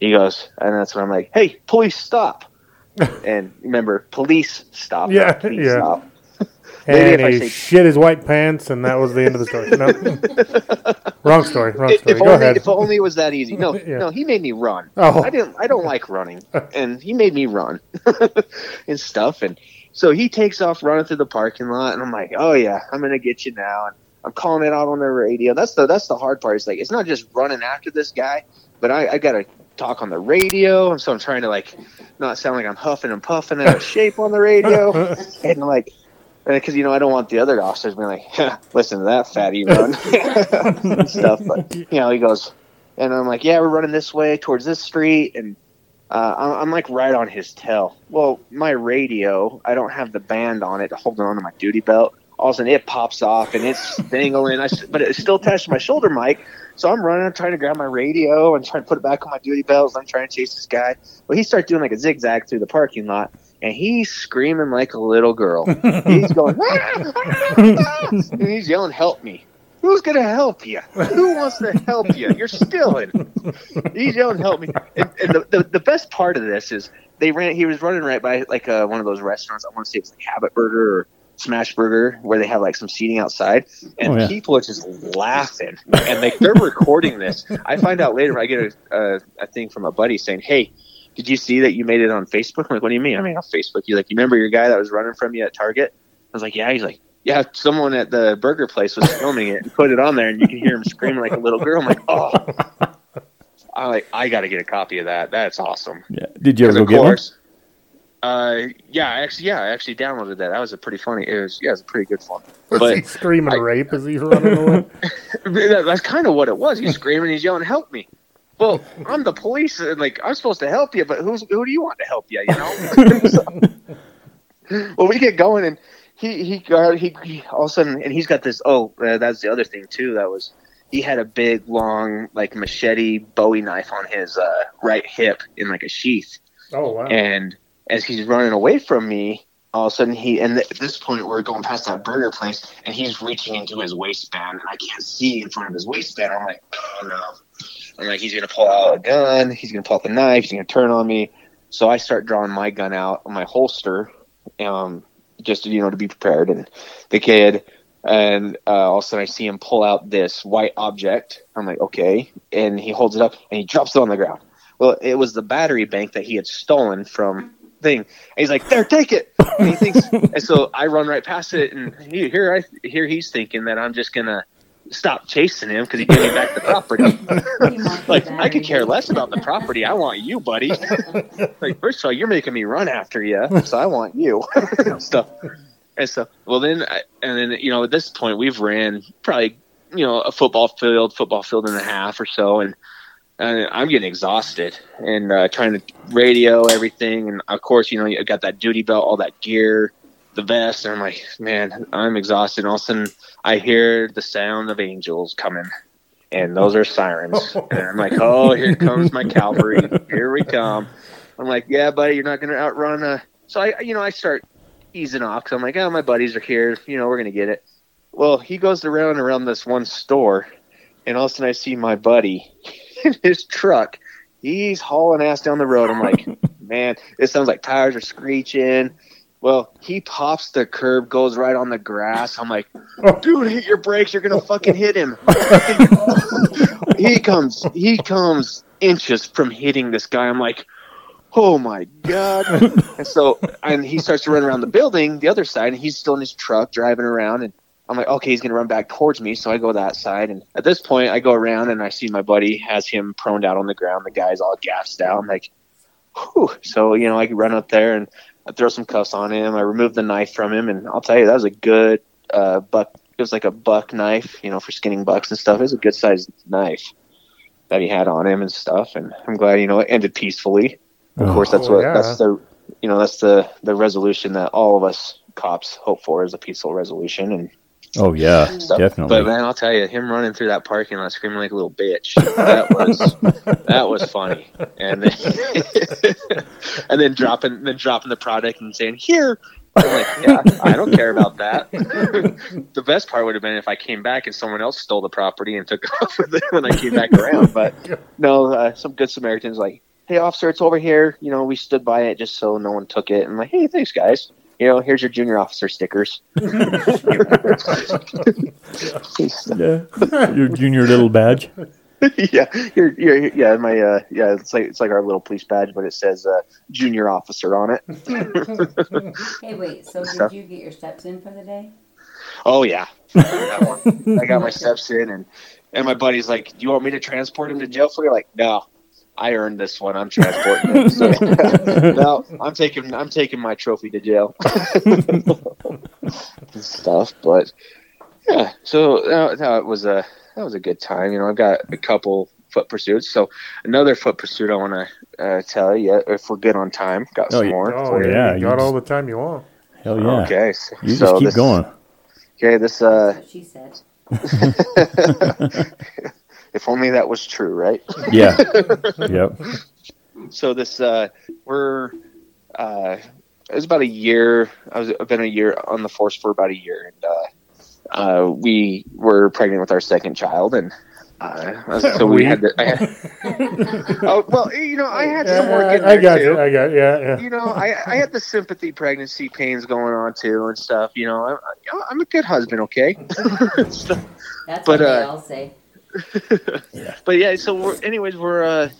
he goes, and that's when I'm like, hey, police, stop! and remember, police, stop! Yeah, please yeah. stop. And he say- shit his white pants, and that was the end of the story. No. wrong story. Wrong If, story. if Go only, ahead. if only it was that easy. No, Yeah. no, he made me run. Oh. I didn't. I don't like running, and he made me run and stuff. And So he takes off running through the parking lot, and I'm like, "Oh yeah, I'm gonna get you now." And I'm calling it out on the radio. That's the that's the hard part. It's like it's not just running after this guy, but I, I gotta talk on the radio, and so I'm trying to like not sound like I'm huffing and puffing out of shape on the radio, and like because you know I don't want the other officers being like, "Listen to that fatty run," and stuff. But you know, he goes, and I'm like, "Yeah, we're running this way towards this street," and uh, I'm, I'm like right on his tail. Well, my radio, I don't have the band on it holding on to my duty belt. All of a sudden, it pops off and it's dangling. I, but it's still attached to my shoulder mic. So I'm running, I'm trying to grab my radio and trying to put it back on my duty belt. I'm trying to chase this guy. Well, he starts doing like a zigzag through the parking lot, and he's screaming like a little girl. he's going, "Ah, ah, ah," and he's yelling, "Help me!" Who's gonna help you? Who wants to help you? You're stealing. He's yelling, "Help me!" And, and the, the the best part of this is they ran. He was running right by like uh, one of those restaurants. I want to say it's like Habit Burger or Smash Burger, where they have like some seating outside, and Oh, yeah. people are just laughing, and they they're recording this. I find out later. I get a, a a thing from a buddy saying, "Hey, did you see that you made it on Facebook?" I'm like, "What do you mean?" I mean, on Facebook. You like, you remember your guy that was running from you at Target? I was like, "Yeah." He's like. Yeah, someone at the burger place was filming it and put it on there, and you can hear him screaming like a little girl. I'm like, oh, I like, I got to get a copy of that. That's awesome. Yeah. Did you ever 'Cause go of get one? uh, yeah, I actually, yeah, I actually downloaded that. That was a pretty funny. It was, yeah, it was a pretty good one. Was But he screaming I- rape as he's running away? that, that's kind of what it was. He's screaming, he's yelling, "Help me!" Well, I'm the police, and like I'm supposed to help you, but who's who do you want to help you? You know. So- well, we get going, and he he got he, he all of a sudden, and he's got this. Oh, uh, that's the other thing too. That was he had a big long like machete Bowie knife on his uh, right hip in like a sheath. Oh wow! And as he's running away from me, all of a sudden he, and at this point we're going past that burger place, and he's reaching into his waistband, and I can't see in front of his waistband. I'm like, oh no. I'm like, he's gonna pull out a gun, he's gonna pull out the knife, he's gonna turn on me. So I start drawing my gun out on my holster, um, just you know to be prepared. And the kid, and uh, all of a sudden I see him pull out this white object. I'm like, okay, and he holds it up and he drops it on the ground. Well, it was the battery bank that he had stolen from thing. And he's like, "There, take it." And he thinks, and so I run right past it, and he, here I here he's thinking that I'm just gonna stop chasing him because he gave me back the property. like I could care less about the property. I want you, buddy. like first of all, you're making me run after you, so I want you. Stuff. And so, well, then, I, and then you know, at this point, we've ran probably you know a football field, football field and a half or so, and and I'm getting exhausted and uh, trying to radio everything, and of course, you know, you got that duty belt, all that gear, the vest, and I'm like, man, I'm exhausted. And all of a sudden, I hear the sound of angels coming, and those are sirens, and I'm like, oh, here comes my cavalry, here we come. I'm like, yeah, buddy, you're not gonna outrun. Uh... So I, you know, I start easing off because I'm like, oh, my buddies are here, you know, we're gonna get it. Well, he goes around around this one store, and all of a sudden I see my buddy in his truck. He's hauling ass down the road. I'm like, man, it sounds like tires are screeching. Well, he pops the curb, goes right on the grass. I'm like, dude, hit your brakes. You're gonna fucking hit him. he comes, he comes inches from hitting this guy. I'm like, oh my god. and so, and he starts to run around the building, the other side, and he's still in his truck driving around. And I'm like, okay, he's gonna run back towards me. So I go that side, and at this point, I go around and I see my buddy has him proned out on the ground. The guy's all gassed out. I'm like, whew. So you know, I run up there and I throw some cuffs on him. I remove the knife from him, and I'll tell you, that was a good uh, buck. It was like a buck knife, you know, for skinning bucks and stuff. It was a good sized knife that he had on him and stuff. And I'm glad, you know, it ended peacefully. Of course, that's Oh, what yeah. that's the you know that's the the resolution that all of us cops hope for is a peaceful resolution and Oh yeah, stuff. definitely. But man, I'll tell you, him running through that parking lot screaming like a little bitch, that was that was funny. And then, and then dropping then dropping the product and saying, Here I'm like, yeah, I don't care about that. the best part would have been if I came back and someone else stole the property and took off with it when I came back around. But no, uh, some good Samaritans like, hey, officer, it's over here. You know, we stood by it just so no one took it. And like, hey, thanks, guys. You know, here's your junior officer stickers. yeah. Your junior little badge. yeah, you're, you're, yeah, my, uh, yeah, it's like it's like our little police badge, but it says uh, junior officer on it. Hey, wait. So Stuff. did you get your steps in for the day? Oh yeah, I got. I got my steps in, and and my buddy's like, "Do you want me to transport him to jail for you?" Like, no, I earned this one. I'm transporting him. So, no, I'm taking I'm taking my trophy to jail. and stuff, but yeah. So uh, that was a that was a good time. You know, I've got a couple foot pursuits. So another foot pursuit I want to uh, tell you if we're good on time. Got Oh, some more. Oh, for yeah. yeah, You you got just- all the time you want. Hell yeah. Okay. So, You just so keep this- going. Okay, this uh, she said. if only that was true, right? Yeah. yep. so this uh we're uh it was about a year i was i've been a year on the force for about a year and uh uh we were pregnant with our second child and uh so we, We? had to I had, oh well you know i had some work in I, I got too. you. I got yeah, yeah. you know, I, I had the sympathy pregnancy pains going on too and stuff. You know, I'm, I'm a good husband, okay? So- That's But, what they uh, all say. but yeah, so we're, anyways, we're uh,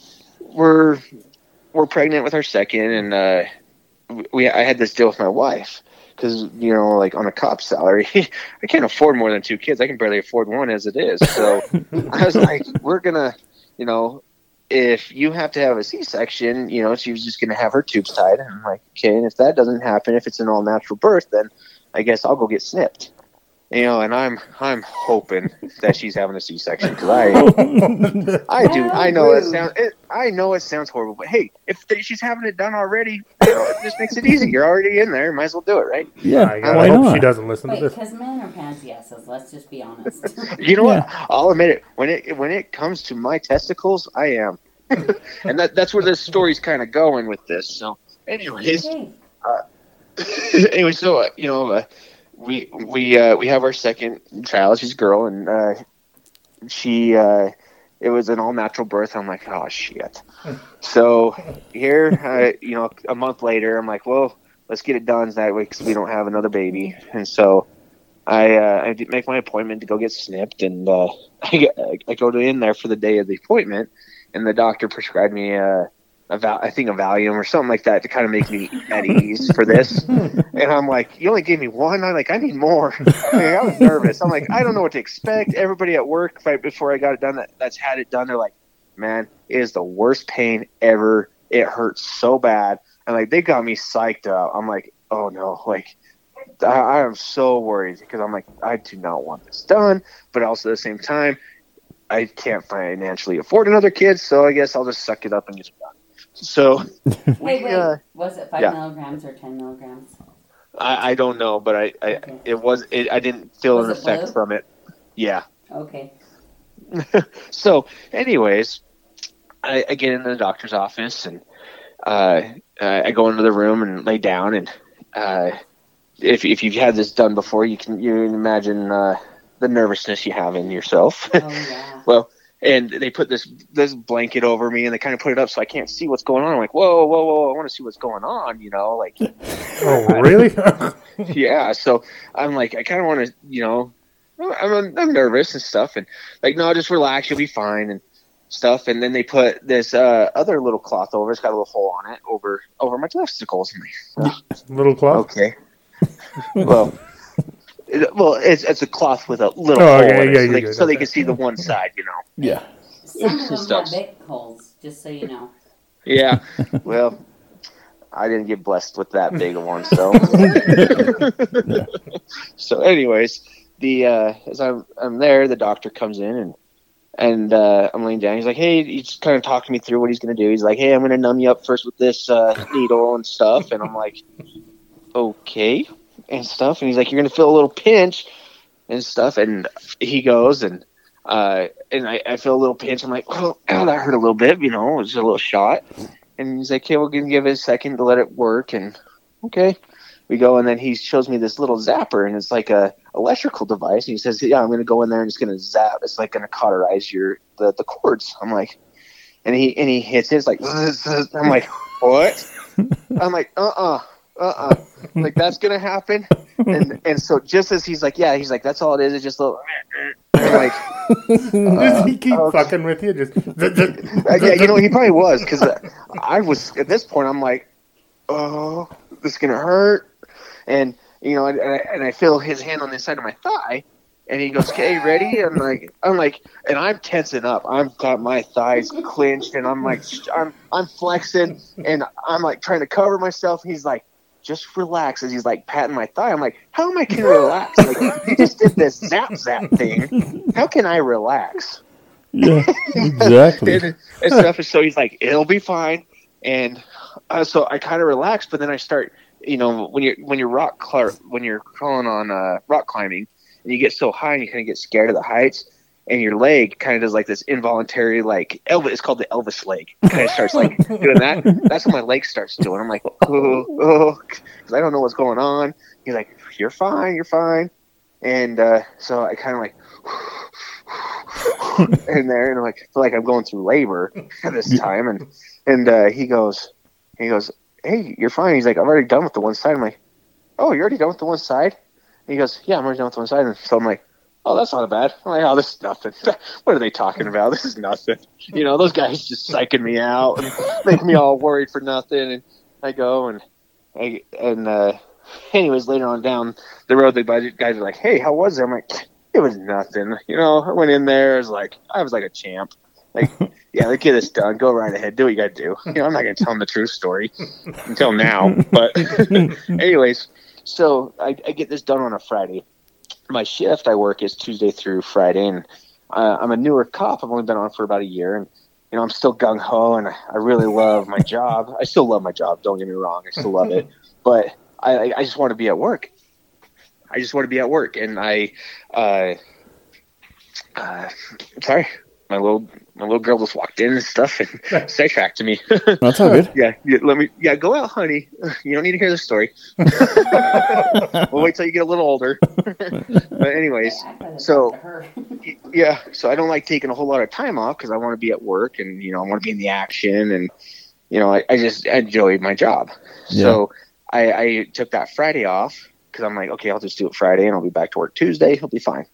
we're we're pregnant with our second, and uh, we I had this deal with my wife because you know, like on a cop salary, I can't afford more than two kids. I can barely afford one as it is. So I was like, we're gonna, you know. If you have to have a C-section, you know, she was just going to have her tubes tied. And I'm like, okay. And if that doesn't happen, if it's an all-natural birth, then I guess I'll go get snipped. You know, and I'm I'm hoping that she's having a C-section because I I do. I know it sounds. It, I know it sounds horrible, but hey, if th- she's having it done already, you know, it just makes it easy. You're already in there. Might as well do it, right? Yeah. I, I hope not? she doesn't listen Wait, to this. because men are pansy asses. Let's just be honest. You know what? I'll admit it. When it when it comes to my testicles, I am, and that that's where this story's kind of going with this. So, anyways, okay. anyway, so uh, you know, uh, we we uh, we have our second child. She's a girl, and uh, she uh, it was an all natural birth. I'm like, oh shit. so here, uh, you know, a month later, I'm like, well, let's get it done that way because we don't have another baby. And so I uh, I did make my appointment to go get snipped, and uh, I, get- I go to in there for the day of the appointment, and the doctor prescribed me a, a val- I think a Valium or something like that to kind of make me at ease for this. And I'm like, you only gave me one. I'm like, I need more. I, mean, I was nervous. I'm like, I don't know what to expect. Everybody at work, right before I got it done, that, that's had it done, they're like, man, it is the worst pain ever. It hurts so bad. And like, they got me psyched up. I'm like, oh no, like, I, I am so worried because I'm like, I do not want this done. But also at the same time, I can't financially afford another kid. So I guess I'll just suck it up and done. So Wait, wait. uh, was it five yeah. milligrams or ten milligrams? I, I don't know, but I, I Okay. it was it, I didn't feel Was an effect blue? from it. Yeah. Okay. So, anyways, I, I get into the doctor's office and uh, I go into the room and lay down and uh, if if you've had this done before, you can you can imagine uh, the nervousness you have in yourself. Oh yeah. well, and they put this this blanket over me and they kind of put it up so I can't see what's going on. I'm like, whoa, whoa, whoa! I want to see what's going on. You know, like Oh, really? yeah. So I'm like, I kind of want to, you know, I'm, I'm nervous and stuff, and like, no, just relax, you'll be fine and stuff. And then they put this uh, other little cloth over. It's got a little hole on it over over my testicles. I'm like, Little cloth. okay, well. It, well, it's it's a cloth with a little Oh, hole okay, in it, yeah, so, you they, so they can see the one side, you know. Yeah. Some of them Stuff. have big holes, just so you know. Yeah. well, I didn't get blessed with that big of one, so. so, anyways, the uh, as I'm I'm there, the doctor comes in and and uh, I'm laying down. He's like, "Hey," he's kind of talking me through what he's gonna do. He's like, "Hey, I'm gonna numb you up first with this uh, needle and stuff," and I'm like, "Okay," and stuff. And he's like, "You're gonna feel a little pinch and stuff," and he goes and. Uh, and I, I feel a little pinch. I'm like, oh, ow, that hurt a little bit, you know, it was a little shot. And he's like, okay, we're going to give it a second to let it work. And okay, we go. And then he shows me this little zapper, and it's like a electrical device. And he says, yeah, I'm going to go in there and it's going to zap. It's like going to cauterize your the, the cords. I'm like, and he and he hits it. It's like, I'm like, what? I'm like, uh uh uh-uh, uh, uh like that's going to happen. And and so just as he's like, yeah, he's like, that's all it is. It's just a little. Like, Does he keep okay. fucking with you? Just Uh, yeah, you know, he probably was because I was at this point. I'm like, oh, this is gonna hurt, and you know, and, and I feel his hand on the side of my thigh, and he goes, "Okay, ready?" I'm like, I'm like, and I'm tensing up. I've got my thighs clenched, and I'm like, I'm I'm flexing, and I'm like trying to cover myself. He's like. Just relax as he's like patting my thigh. I'm like, how am I gonna relax? Like, he just did this zap zap thing. How can I relax? Yeah, exactly. and, and stuff. And so he's like, "It'll be fine." And uh, so I kind of relax, but then I start, you know, when you're when you're rock cl- when you're crawling on uh, rock climbing, and you get so high, and you kind of get scared of the heights, and your leg kind of does like this involuntary like Elvis. It's called the Elvis leg. Kind of starts like doing that. That's what my leg starts doing. I'm like, oh, oh, because I don't know what's going on. He's like, "You're fine, you're fine," and uh, so I kind of like in there, and I'm like, feel like I'm going through labor at this time, and and uh, he goes, he goes, hey, you're fine. He's like, I'm already done with the one side. I'm like, oh, you're already done with the one side? And he goes, yeah, I'm already done with the one side. And so I'm like, oh, that's not bad. I'm like, oh, this is nothing. what are they talking about? This is nothing. You know, those guys just psyching me out and making me all worried for nothing. And I go and I and uh, anyways, later on down the road, the guys are like, hey, how was it? I'm like, it was nothing. You know, I went in there, I was like, I was like a champ. Like, yeah, let's get this done. Go right ahead. Do what you got to do. You know, I'm not going to tell them the true story until now. But, anyways, so I, I get this done on a Friday. My shift I work is Tuesday through Friday, and uh, I'm a newer cop. I've only been on for about a year, and you know, I'm still gung ho, and I, I really love my job. I still love my job. Don't get me wrong. I still love it, but I, I just want to be at work. I just want to be at work, and I, uh, uh, sorry, my little my little girl just walked in and stuff and sidetracked to me. That's all good. yeah, yeah, let me. Yeah, go out, honey. You don't need to hear the story. we'll wait till you get a little older. but anyways, Yeah, so- talk to her. yeah. So I don't like taking a whole lot of time off because I want to be at work and you know I want to be in the action and you know I, I just enjoy my job. So I, I took that Friday off because I'm like, okay, I'll just do it Friday and I'll be back to work Tuesday. He'll be fine.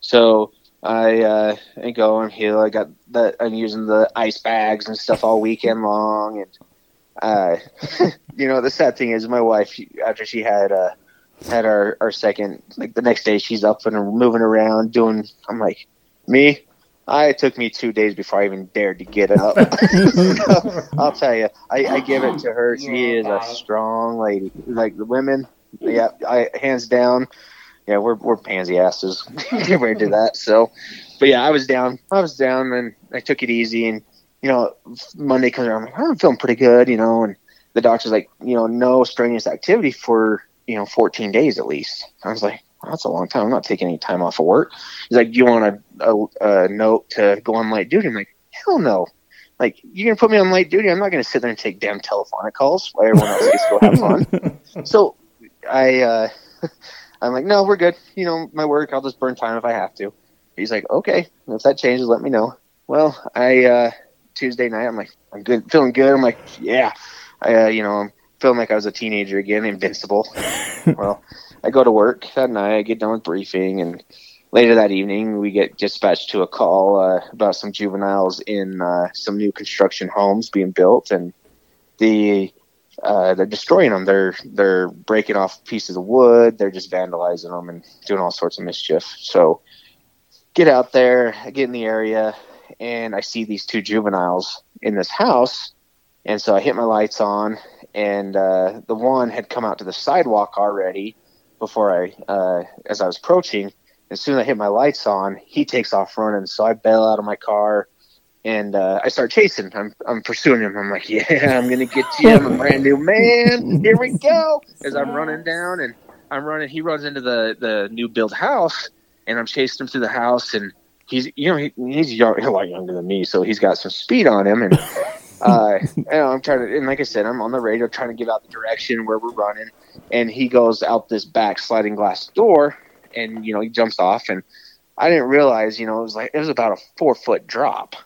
So I uh, I go and heal. I got the I'm using the ice bags and stuff all weekend long and uh, you know the sad thing is my wife after she had uh had our our second like the next day she's up and moving around doing I'm like me I it took me two days before I even dared to get up. I'll tell you, I, I give it to her. She Yeah, is a strong lady. Like the women, yeah, I hands down. Yeah, we're we're pansy asses compared to that. So, but yeah, I was down. I was down, and I took it easy. And you know, Monday comes around, I'm like, "Oh, I'm feeling pretty good, you know. And the doctor's like, you know, no strenuous activity for you know 14 days at least. I was like, "Oh, that's a long time. I'm not taking any time off of work. He's like, do you want a, a, a note to go on light duty? I'm like, hell no. Like, you're gonna put me on light duty? I'm not gonna sit there and take damn telephonic calls while everyone else gets to go have fun. so I, uh, I'm like, no, we're good. You know, my work, I'll just burn time if I have to. He's like, okay, if that changes, let me know. Well, I, uh, Tuesday night, I'm like, I'm good, feeling good. I'm like, yeah, I, uh, you know, I'm feeling like I was a teenager again, invincible. well, I go to work that night, I get done with briefing, and later that evening, we get dispatched to a call uh, about some juveniles in uh, some new construction homes being built, and the uh, they're destroying them. They're they're breaking off pieces of wood. They're just vandalizing them and doing all sorts of mischief. So get out there, I get in the area, and I see these two juveniles in this house. And so I hit my lights on, and uh, the one had come out to the sidewalk already before I, uh, as I was approaching. As soon as I hit my lights on, he takes off running. So I bail out of my car, and uh, I start chasing. I'm I'm pursuing him. I'm like, yeah, I'm gonna get you. I'm a brand new man. Here we go. As I'm running down, and I'm running. He runs into the the new build house, and I'm chasing him through the house, and he's you know he, he's young, a lot younger than me, so he's got some speed on him, and uh, and I'm trying to, and like I said, I'm on the radio trying to give out the direction where we're running, and he goes out this back sliding glass door, and you know he jumps off, and I didn't realize, you know, it was like it was about a four foot drop,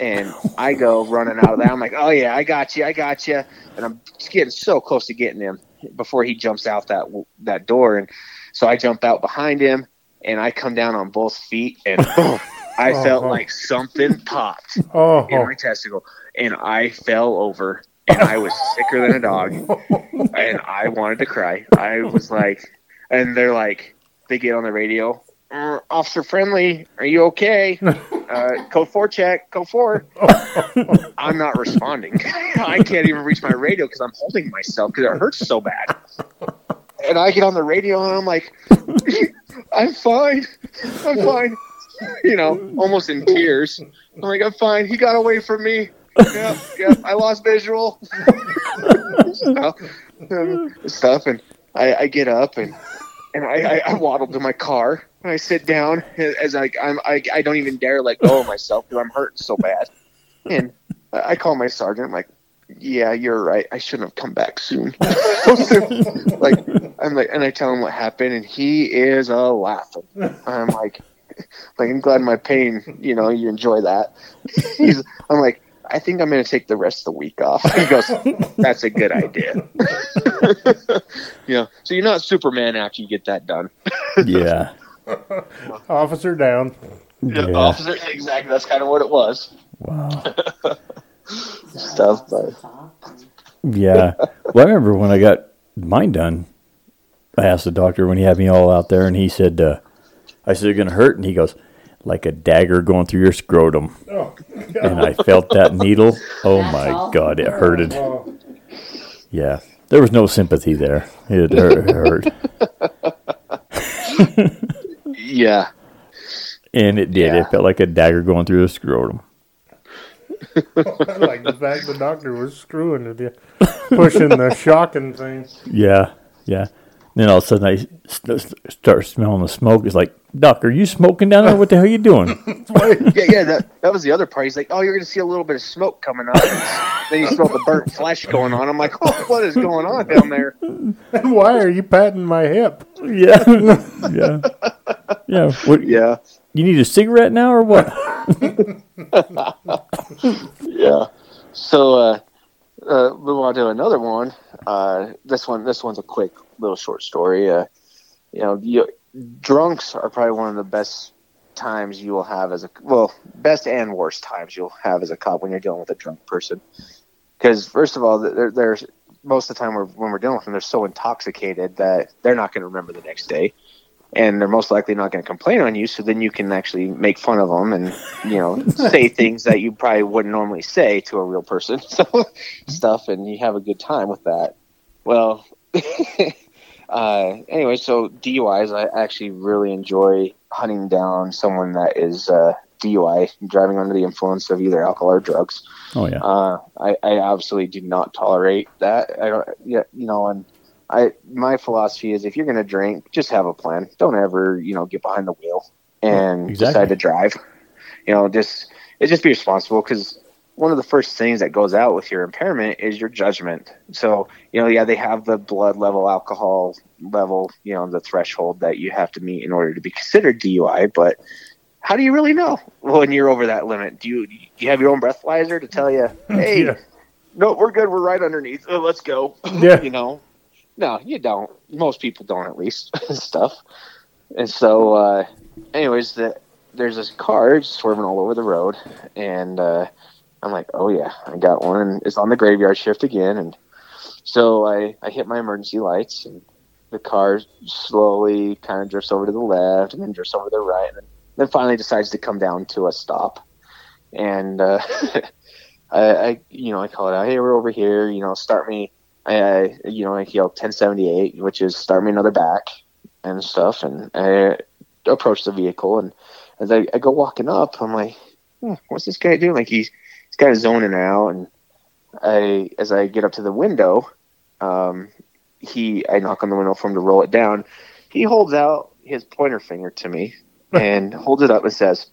and I go running out of there. I'm like, oh yeah, I got you, I got you, and I'm getting so close to getting him before he jumps out that that door, and so I jump out behind him, and I come down on both feet, and boom, I oh, felt Oh. like something popped Oh, in my testicle, and I fell over, and I was sicker than a dog, and I wanted to cry. I was like, and they're like, they get on the radio, uh, Officer Friendly, are you okay? Uh, code four check, code four. I'm not responding. I can't even reach my radio because I'm holding myself because it hurts so bad. And I get on the radio and I'm like, I'm fine. I'm fine. You know, almost in tears. I'm like, I'm fine. He got away from me. Yep, yep. I lost visual. stuff, um, stuff. And I, I get up and and I, I, I waddle to my car and I sit down as I I'm I, I don't even dare let go of myself because I'm hurting so bad. And I I call my sergeant. I'm like, yeah, you're right. I shouldn't have come back soon. like I'm like, and I tell him what happened, and he is a laughing. I'm like, like I'm glad my pain. You know, you enjoy that. He's. I'm like. I think I'm going to take the rest of the week off. He goes, "That's a good idea." yeah. So you're not Superman after you get that done. Yeah. officer down. Yeah. Officer, exactly. That's kind of what it was. Wow. Stuff, but- Yeah. Well, I remember when I got mine done, I asked the doctor when he had me all out there, and he said, uh, I said, it's going to hurt. And he goes, like a dagger going through your scrotum. Oh, And I felt that needle. Oh That's my all? God, it hurted. oh, Yeah. There was no sympathy there. It hurt. It hurt. Yeah. And it did. Yeah. It felt like a dagger going through the scrotum. Like the fact the doctor was screwing with you, pushing the shocking thing. Yeah. Yeah. Then all of a sudden I st- st- start smelling the smoke. It's like, Doc, are you smoking down there? What the hell are you doing? Yeah, yeah, that, that was the other part. He's like, "Oh, you're going to see a little bit of smoke coming up." then you smell the burnt flesh going on. I'm like, "Oh, what is going on down there?" And Why are you patting my hip? yeah. yeah. Yeah. What, Yeah, you need a cigarette now or what? yeah. So, uh, uh, move on to another one. Uh, this one, this one's a quick little short story. Uh, you know, you, drunks are probably one of the best times you will have as a well, best and worst times you'll have as a cop when you're dealing with a drunk person. Because first of all, they're, they're most of the time we're, when we're dealing with them, they're so intoxicated that they're not going to remember the next day, and they're most likely not going to complain on you. So then you can actually make fun of them and you know say things that you probably wouldn't normally say to a real person. So stuff, and you have a good time with that. Well, uh, anyway, so DUIs, I actually really enjoy hunting down someone that is uh, DUI, driving under the influence of either alcohol or drugs. Oh, yeah. Uh, I, I absolutely do not tolerate that. I don't, yeah, you know, and I, my philosophy is if you're going to drink, just have a plan. Don't ever, you know, get behind the wheel and Exactly. decide to drive. You know, just, it just be responsible because one of the first things that goes out with your impairment is your judgment. So, you know, yeah, they have the blood level, alcohol level, you know, the threshold that you have to meet in order to be considered DUI, but how do you really know when you're over that limit? Do you do you have your own breathalyzer to tell you, hey, Yeah. no, we're good, we're right underneath, uh, let's go? Yeah. you know, no, you don't. Most people don't, at least stuff. And so, uh, anyways, the, there's this car swerving all over the road, and uh, I'm like, oh yeah, I got one, and it's on the graveyard shift again, and so I I hit my emergency lights, and the car slowly kind of drifts over to the left, and then drifts over to the right, and then, finally decides to come down to a stop, and uh, I, I you know I call it out, hey, we're over here, you know, start me. I, I you know I yell 1078, which is start me another back and stuff, and I approach the vehicle, and as I, I go walking up, I'm like, hmm, what's this guy doing? Like he's he's kind of zoning out, and I as I get up to the window, um, he I knock on the window for him to roll it down. He holds out his pointer finger to me and holds it up and says,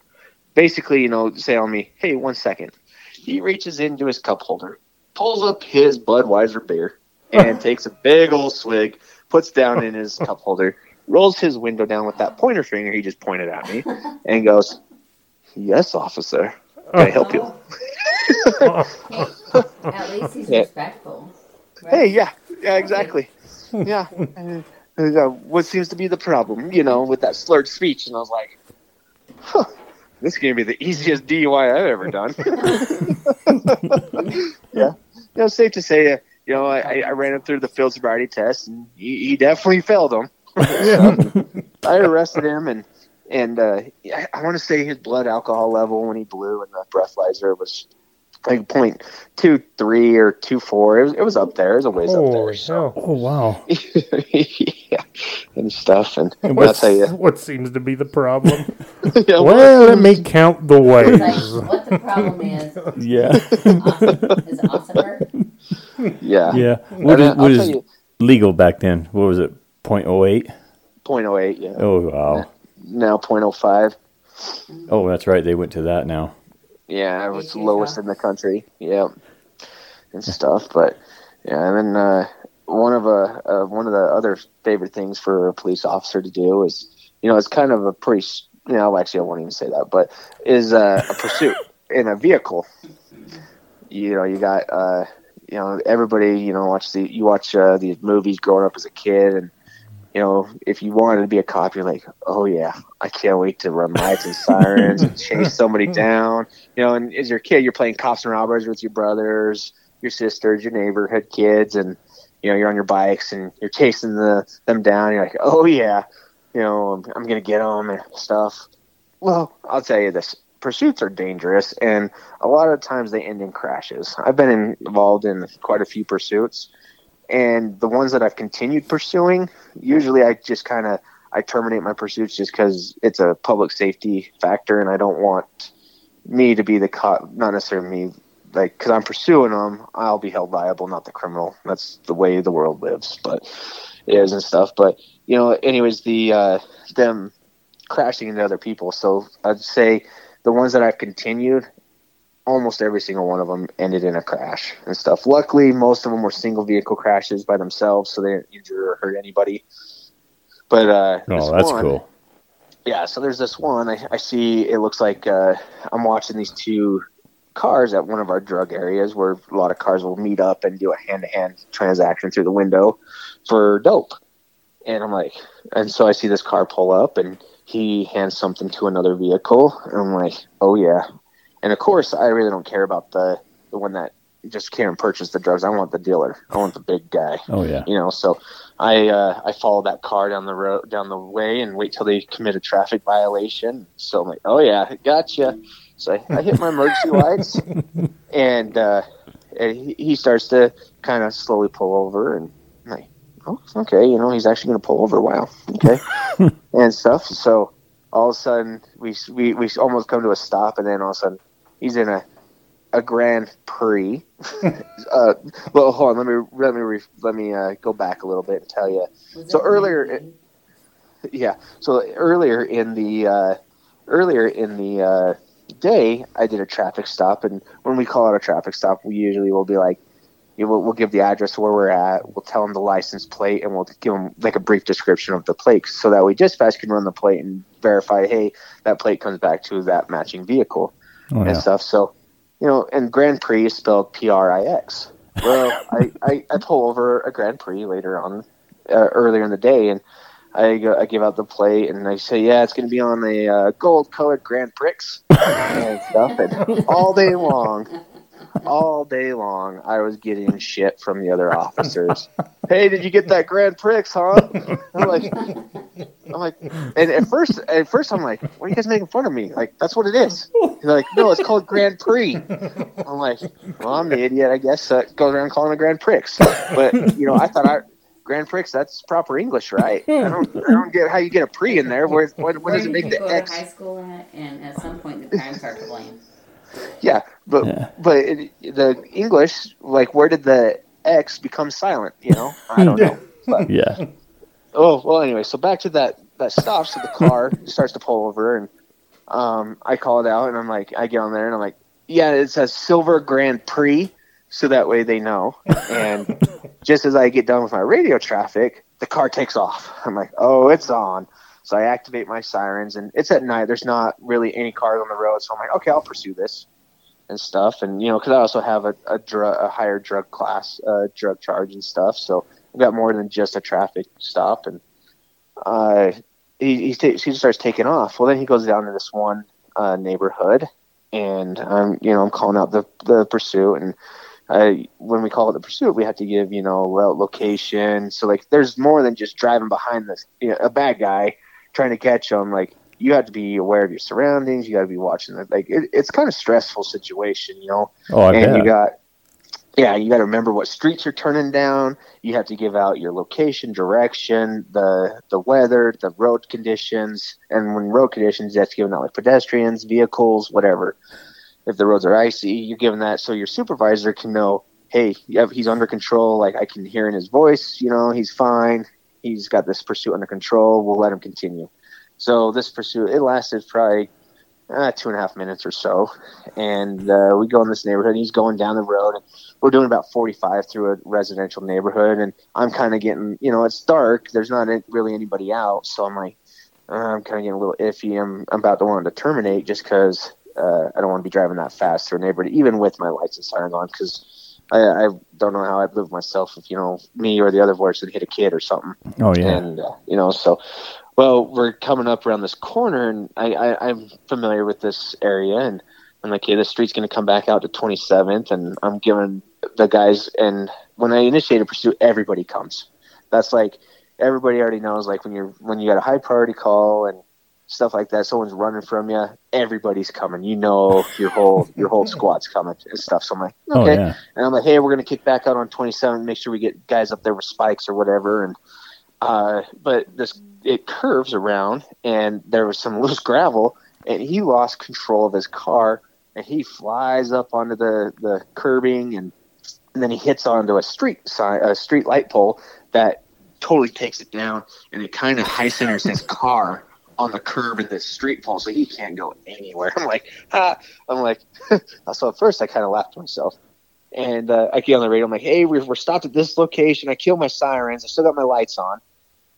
basically, you know, say on me, hey, one second. He reaches into his cup holder, pulls up his Budweiser beer, and takes a big old swig, puts down in his cup holder, rolls his window down with that pointer finger he just pointed at me, and goes, "Yes, officer, can I help you?" At least he's respectful. right? Hey, yeah, yeah, exactly, yeah. And, uh, what seems to be the problem, you know, with that slurred speech. And I was like, huh, this is going to be the easiest DUI I've ever done. yeah. You know, safe to say, uh, you know, I, I ran him through the field sobriety test and he, he definitely failed them. I arrested him and, and uh, I, I want to say his blood alcohol level when he blew in the breathalyzer was like point two three or two four. It was, it was up there. It was a ways up there. Holy hell. Oh wow. yeah, and stuff. And I'll What's, tell you, what seems to be the problem? yeah, well, let me count the It's ways. like, what the problem is, Yeah. awesome. is it awesome? yeah, yeah. What And is, I'll what tell is you- legal back then? What was it? 0.08? Point oh eight. Yeah, Oh wow. now point oh five. Oh, that's right. They went to that now. Yeah, it was Eight the years lowest in the country. Yeah, and stuff. But yeah, and then uh, one of uh, uh, one of the other favorite things for a police officer to do is, you know, it's kind of a pretty. You know, actually, I won't even say that, but is uh, a pursuit in a vehicle. You know, you got uh, you know everybody. You know, watch the you watch uh, these movies growing up as a kid, and you know, if you wanted to be a cop, you're like, oh yeah, I can't wait to run lights and sirens and chase somebody down. You know, and as your kid, you're playing cops and robbers with your brothers, your sisters, your neighborhood kids, and you know, you're on your bikes and you're chasing the them down. You're like, oh yeah, you know, I'm, I'm gonna get them and stuff. Well, I'll tell you this: pursuits are dangerous, and a lot of times they end in crashes. I've been involved in quite a few pursuits, and the ones that I've continued pursuing, usually I just kind of I terminate my pursuits just because it's a public safety factor, and I don't want me to be the cop, not necessarily me, like because I'm pursuing them, I'll be held liable, not the criminal. That's the way the world lives, but it is and stuff. But you know, anyways, the uh, them crashing into other people. So I'd say the ones that I've continued, almost every single one of them ended in a crash and stuff. Luckily, most of them were single vehicle crashes by themselves, so they didn't injure or hurt anybody. But uh, Oh, that's one- cool. yeah, so there's this one. I, I see it looks like uh, I'm watching these two cars at one of our drug areas where a lot of cars will meet up and do a hand to hand transaction through the window for dope. And I'm like, and so I see this car pull up and he hands something to another vehicle. And I'm like, oh yeah. And of course, I really don't care about the, the one that just came and purchased the drugs. I want the dealer. I want the big guy Oh yeah. you know so i uh, i follow that car down the road down the way and wait till they commit a traffic violation so i'm like oh yeah gotcha so i, I hit my emergency lights and uh and he, he starts to kind of slowly pull over and I'm like oh okay you know he's actually going to pull over wow okay and stuff so all of a sudden we we we almost come to a stop and then all of a sudden he's in a a Grand Prix. uh, well, hold on. Let me let me re, let me uh, go back a little bit and tell you. So earlier- really? Yeah. So earlier in the uh, earlier in the uh, day, I did a traffic stop, and when we call out a traffic stop, we usually will be like, you know, we'll, we'll give the address where we're at, we'll tell them the license plate, and we'll give them like a brief description of the plate, so that way dispatch can run the plate and verify, hey, that plate comes back to that matching vehicle Oh and yeah. stuff. So, you know, and Grand Prix is spelled P R I X. Well, I, I, I pull over a Grand Prix later on, uh, earlier in the day, and I, go, I give out the plate and I say, yeah, it's going to be on the uh, gold colored Grand Prix and stuff. And all day long, all day long, I was getting shit from the other officers. hey, did you get that Grand Prix, huh? I'm like, I'm like, and at first, at first, I'm like, "What are you guys making fun of me? Like, that's what it is." He's like, "No, it's called Grand Prix." I'm like, "Well, I'm the idiot, I guess." Uh, goes around calling it Grand Prix, but you know, I thought I Grand Prix that's proper English, right? I don't, I don't get how you get a pre in there. Where, when Where does it make the X? high school at, and at some point the crimes are to blame. Yeah, but Yeah. but it, the English, like, where did the X become silent? You know, I don't know. But Yeah. Oh well, anyway, so back to that that stop. So the car starts to pull over, and um, I call it out, and I'm like, I get on there, and I'm like, yeah, it says Silver Grand Prix, so that way they know. And just as I get done with my radio traffic, the car takes off. I'm like, oh, it's on. So I activate my sirens, and it's at night. There's not really any cars on the road, so I'm like, okay, I'll pursue this and stuff. And you know, because I also have a a, drug, a higher drug class, uh, drug charge and stuff, so I've got more than just a traffic stop, and uh, he he, ta- he starts taking off. Well, then he goes down to this one uh, neighborhood, and I'm you know I'm calling out the the pursuit, and I when we call it the pursuit, we have to give you know location. So like, there's more than just driving behind this you know, a bad guy trying to catch them. Like you have to be aware of your surroundings. You got to be watching it. Like it, it's kind of stressful situation, you know Oh, I and bet. you got yeah you got to remember what streets you're turning down you have to give out your location direction the the weather the road conditions and when road conditions that's given out like pedestrians vehicles whatever if the roads are icy you're giving that so your supervisor can know hey he's under control like i can hear in his voice you know he's fine he's got this pursuit under control we'll let him continue so this pursuit it lasted probably uh, two and a half minutes or so and uh, we go in this neighborhood. He's going down the road, and we're doing about 45 through a residential neighborhood, and I'm kind of getting, you know, it's dark. There's not really anybody out, so I'm like, uh, I'm kind of getting a little iffy. I'm, I'm about to want to terminate just because uh, I don't want to be driving that fast through a neighborhood, even with my lights and sirens on, because I, I don't know how I'd live myself if you know me or the other voice would hit a kid or something oh yeah. and uh, you know so well we're coming up around this corner and I, I i'm familiar with this area and i'm like okay this street's going to come back out to 27th and i'm giving the guys and when i initiate a pursuit everybody comes that's like everybody already knows like when you're when you got a high priority call and stuff like that. Someone's running from you everybody's coming. You know your whole your whole squad's coming and stuff. So i'm like Oh okay. yeah. and I'm like, hey, we're going to kick back out on 27, make sure we get guys up there with spikes or whatever. And uh, but this it curves around, and there was some loose gravel, and he lost control of his car, and he flies up onto the the curbing, and, and then he hits onto a street sign, a street light pole that totally takes it down, and it kind of high centers his car on the curb in this street pole, so he can't go anywhere. I'm like. I'm like, so at first I kind of laughed to myself. And uh, I get on the radio. I'm like, "Hey, we're, we're stopped at this location. I kill my sirens. I still got my lights on,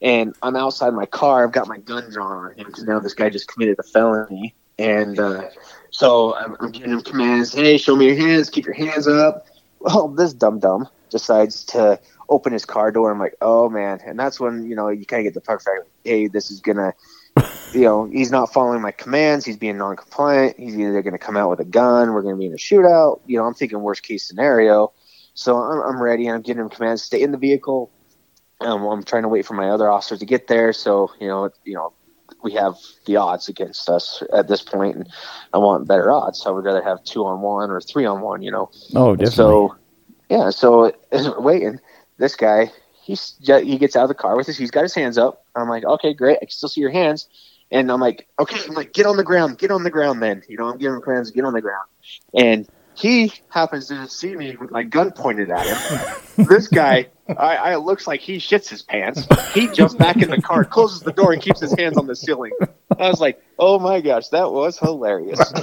and I'm outside my car. I've got my gun drawn on him because now this guy just committed a felony. And uh, so I'm, I'm giving him commands. Hey, show me your hands. Keep your hands up. Well, this dumb dumb decides to open his car door. I'm like, oh man, and that's when you know you kind of get the fact. Hey, this is gonna you know, he's not following my commands. He's being non-compliant. He's either going to come out with a gun. We're going to be in a shootout. You know, I'm thinking worst case scenario. So I'm, I'm ready. I'm giving him commands. Stay in the vehicle. Um, I'm trying to wait for my other officers to get there. So you know, you know, we have the odds against us at this point, and I want better odds. So I would rather have two on one or three on one. You know. Oh definitely. So, yeah. So waiting, this guy he's he gets out of the car with us. He's got his hands up. I'm like, okay, great. I can still see your hands. And I'm like, okay. I'm like, get on the ground. Get on the ground, then. You know, I'm giving him commands. Get on the ground. And he happens to see me with my gun pointed at him. this guy, I, I it looks like he shits his pants. He jumps back in the car, closes the door, and keeps his hands on the ceiling. I was like, oh my gosh, that was hilarious.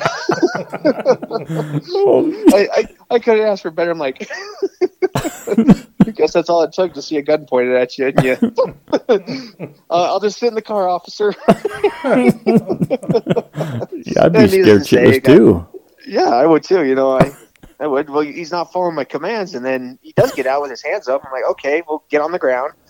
I, I, I couldn't ask for better. I'm like, I guess that's all it took to see a gun pointed at you. And you uh, I'll just sit in the car, officer. yeah, I'd be scared shitless too. yeah, I would too. You know, I, I would. Well, he's not following my commands, and then he does get out with his hands up. I'm like, okay, well, get on the ground.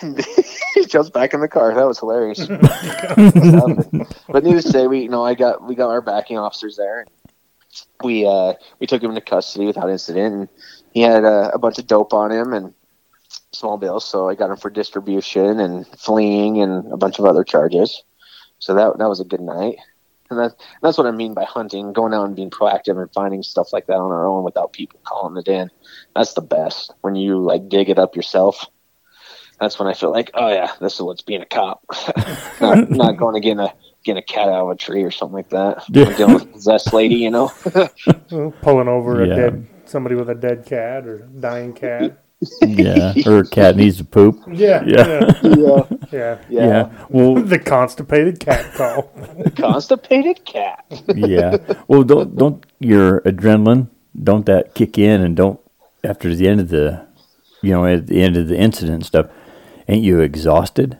And he jumps back in the car. That was hilarious. But needless to say, we you know I got we got our backing officers there. And we uh, we took him into custody without incident. And he had uh, a bunch of dope on him and small bills, so I got him for distribution and fleeing and a bunch of other charges. So that that was a good night. And that, that's what I mean by hunting, going out and being proactive and finding stuff like that on our own without people calling it in. That's the best when you like dig it up yourself. That's when I feel like, oh yeah, this is what's being a cop. not, not going to get a get a cat out of a tree or something like that. Yeah. I'm dealing with a possessed lady, you know. Pulling over Yeah. a dead somebody with a dead cat or dying cat. Yeah, or a cat needs to poop. Yeah, Yeah. yeah, yeah, yeah. Yeah. yeah. Well, The constipated cat call. Constipated cat. yeah. Well, don't don't your adrenaline don't that kick in and don't after the end of the, you know, at the end of the incident and stuff, ain't you exhausted?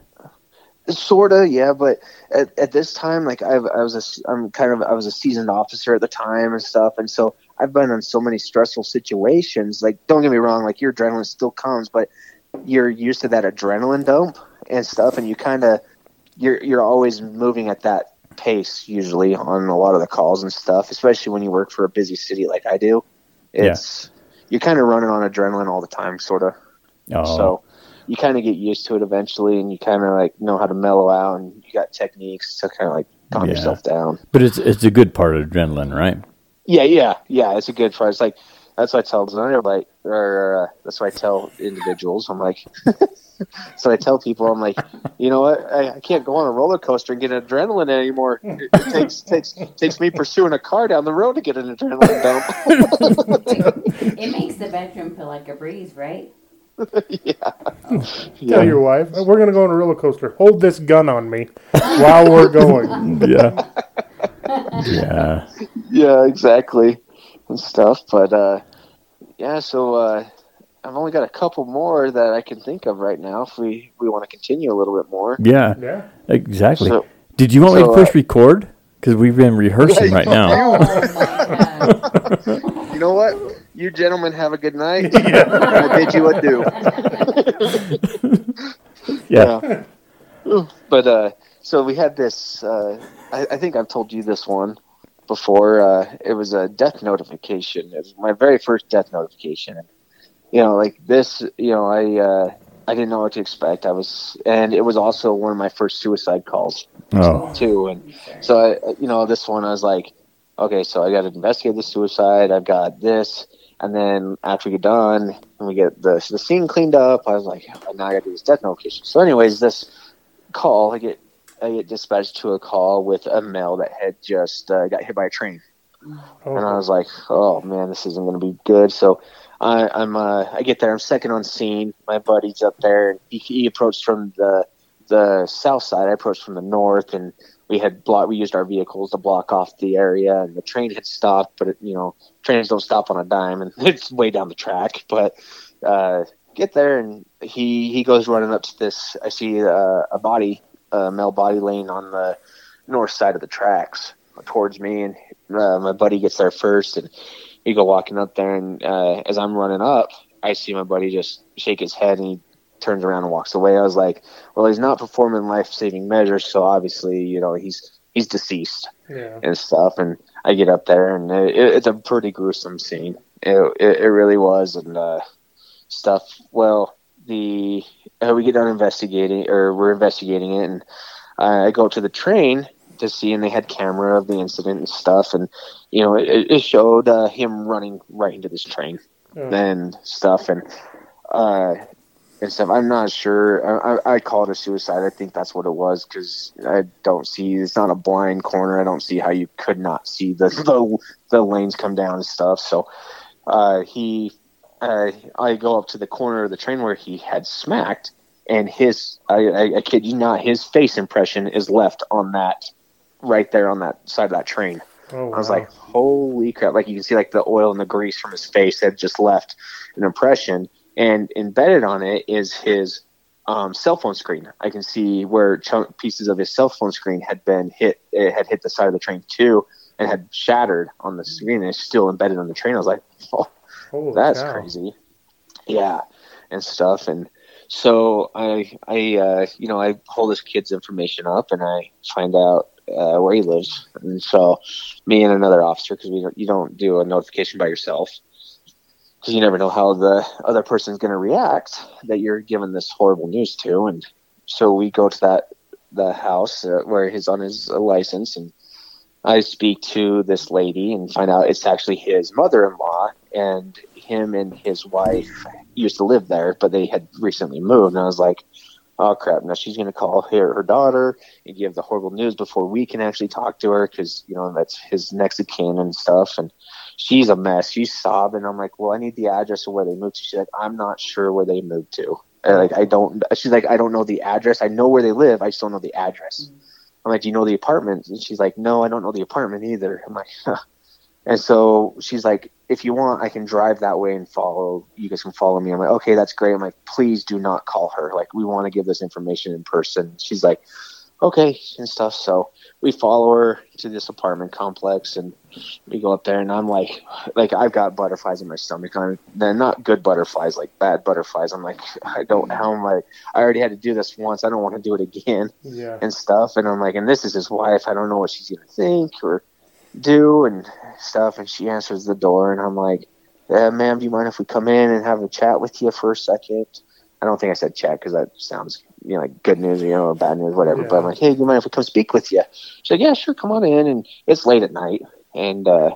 Sorta, yeah, but at, at this time, like I've, I was a i'm kind of, I was a seasoned officer at the time and stuff, and so I've been in so many stressful situations. Like, don't get me wrong, like your adrenaline still comes, but you're used to that adrenaline dump and stuff, and you kind of you're you're always moving at that pace usually on a lot of the calls and stuff, especially when you work for a busy city like I do. Yeah. It's you're kind of running on adrenaline all the time, sort of. Oh, So you kind of get used to it eventually, and you kind of like know how to mellow out, and you got techniques to kind of like calm Yeah. yourself down. but it's it's a good part of adrenaline, right? Yeah, yeah, yeah. It's a good part. It's like that's what I tell designer like, or uh, that's what I tell individuals. I'm like, so I tell people, I'm like, you know what? I, I can't go on a roller coaster and get adrenaline anymore. It, it takes takes takes me pursuing a car down the road to get an adrenaline dump. It makes the bedroom feel like a breeze, right? yeah, Tell your wife, we're going to go on a roller coaster. Hold this gun on me while we're going. Yeah. Yeah. yeah, exactly, and stuff. But uh, yeah, so uh, I've only got a couple more that I can think of right now. If we we want to continue a little bit more. Yeah. Yeah. Exactly. So- Did you want me to push uh, record? Because we've been rehearsing Yeah, right you- now. Oh. You know what? You gentlemen have a good night. I bid you adieu. Yeah. But uh, so we had this. Uh, I, I think I've told you this one before. Uh, it was a death notification. It was my very first death notification. You know, like this. You know, I uh, I didn't know what to expect. I was, and it was also one of my first suicide calls Oh. too. And so I, you know, this one I was like, okay, so I got to investigate the suicide. I've got this, and then after we get done and we get the the scene cleaned up, I was like, oh, now I got to do this death notification. So, anyways, this call I get I get dispatched to a call with a male that had just uh, got hit by a train and I Oh, was like, "Oh man, this isn't going to be good." So I, I'm, uh, I get there. I'm second on scene. My buddy's up there, and he, he approached from the the south side. I approached from the north, and we had block. We used our vehicles to block off the area, and the train had stopped. But it, you know, trains don't stop on a dime, and it's way down the track. But uh, get there, and he he goes running up to this. I see uh, a body, a male body laying on the north side of the tracks towards me, and uh, my buddy gets there first, and we go walking up there, and uh, as I'm running up, I see my buddy just shake his head, and he turns around and walks away. I was like, well, he's not performing life-saving measures, so obviously, you know, he's he's deceased yeah. and stuff. And I get up there, and it, it's a pretty gruesome scene. It, it, it really was, and uh, stuff. Well, the uh, we get done investigating, or we're investigating it, and uh, I go to the train to see, and they had camera of the incident and stuff, and you know, it, it showed uh, him running right into this train Oh. and stuff, and uh, and stuff. I'm not sure. I, I, I call it a suicide. I think that's what it was because I don't see. It's not a blind corner. I don't see how you could not see the the, the lanes come down and stuff. So uh, he, uh, I go up to the corner of the train where he had smacked, and his, I, I, I kid you not, his face impression is left on that, right there on that side of that train. Oh, I was like, holy crap! Like you can see, like the oil and the grease from his face had just left an impression, and embedded on it is his um, cell phone screen. I can see where chunk pieces of his cell phone screen had been hit. It had hit the side of the train too, and had shattered on the screen. And it's still embedded on the train. I was like, oh, Holy that's cow. crazy. Yeah, and stuff. And so I, I, uh, you know, I pull this kid's information up and I find out uh, where he lives. And so me and another officer, because we don't, you don't do a notification by yourself, because you never know how the other person's going to react that you're giving this horrible news to. And so we go to that the house uh, where he's on his uh, license and. I speak to this lady and find out it's actually his mother-in-law, and him and his wife used to live there, but they had recently moved. And I was like, "Oh crap!" Now she's going to call her her daughter and give the horrible news before we can actually talk to her because you know that's his next of kin and stuff. And she's a mess. She's sobbing. I'm like, "Well, I need the address of where they moved to." She's like, "I'm not sure where they moved to." And, like I don't. She's like, "I don't know the address. I know where they live. I just don't know the address." Mm-hmm. I'm like, do you know the apartment? And she's like, no, I don't know the apartment either. I'm like, huh. And so she's like, if you want, I can drive that way and follow. You guys can follow me. I'm like, okay, that's great. I'm like, please do not call her. Like, we want to give this information in person. She's like, okay and stuff. So we follow her to this apartment complex and we go up there and I'm like, like I've got butterflies in my stomach. I'm they're not good butterflies, like bad butterflies. I'm like, I don't, how am I, I already had to do this once. I don't want to do it again Yeah. and stuff. And I'm like, and this is his wife. I don't know what she's going to think or do and stuff. And she answers the door and I'm like, ma'am, do you mind if we come in and have a chat with you for a second? I don't think I said chat because that sounds, you know, like good news, you know, or bad news, whatever. But I'm like, hey, do you mind if we come speak with you? She's like, yeah, sure, come on in. And it's late at night. And uh,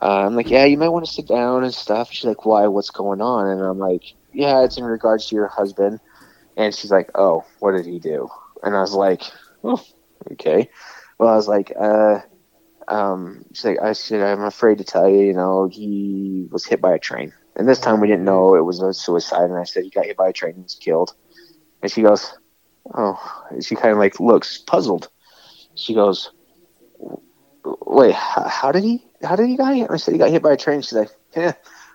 uh, I'm like, yeah, you might want to sit down and stuff. She's like, why? What's going on? And I'm like, yeah, it's in regards to your husband. And she's like, oh, what did he do? And I was like, oh, okay. Well, I was like, uh, um, she's like, I said, I'm afraid to tell you, you know, he was hit by a train. And this time we didn't know it was a suicide. And I said, he got hit by a train and was killed. And she goes, oh, and she kind of like looks puzzled. She goes, wait, how, how did he, how did he die? And I said, he got hit by a train. She's like, yeah,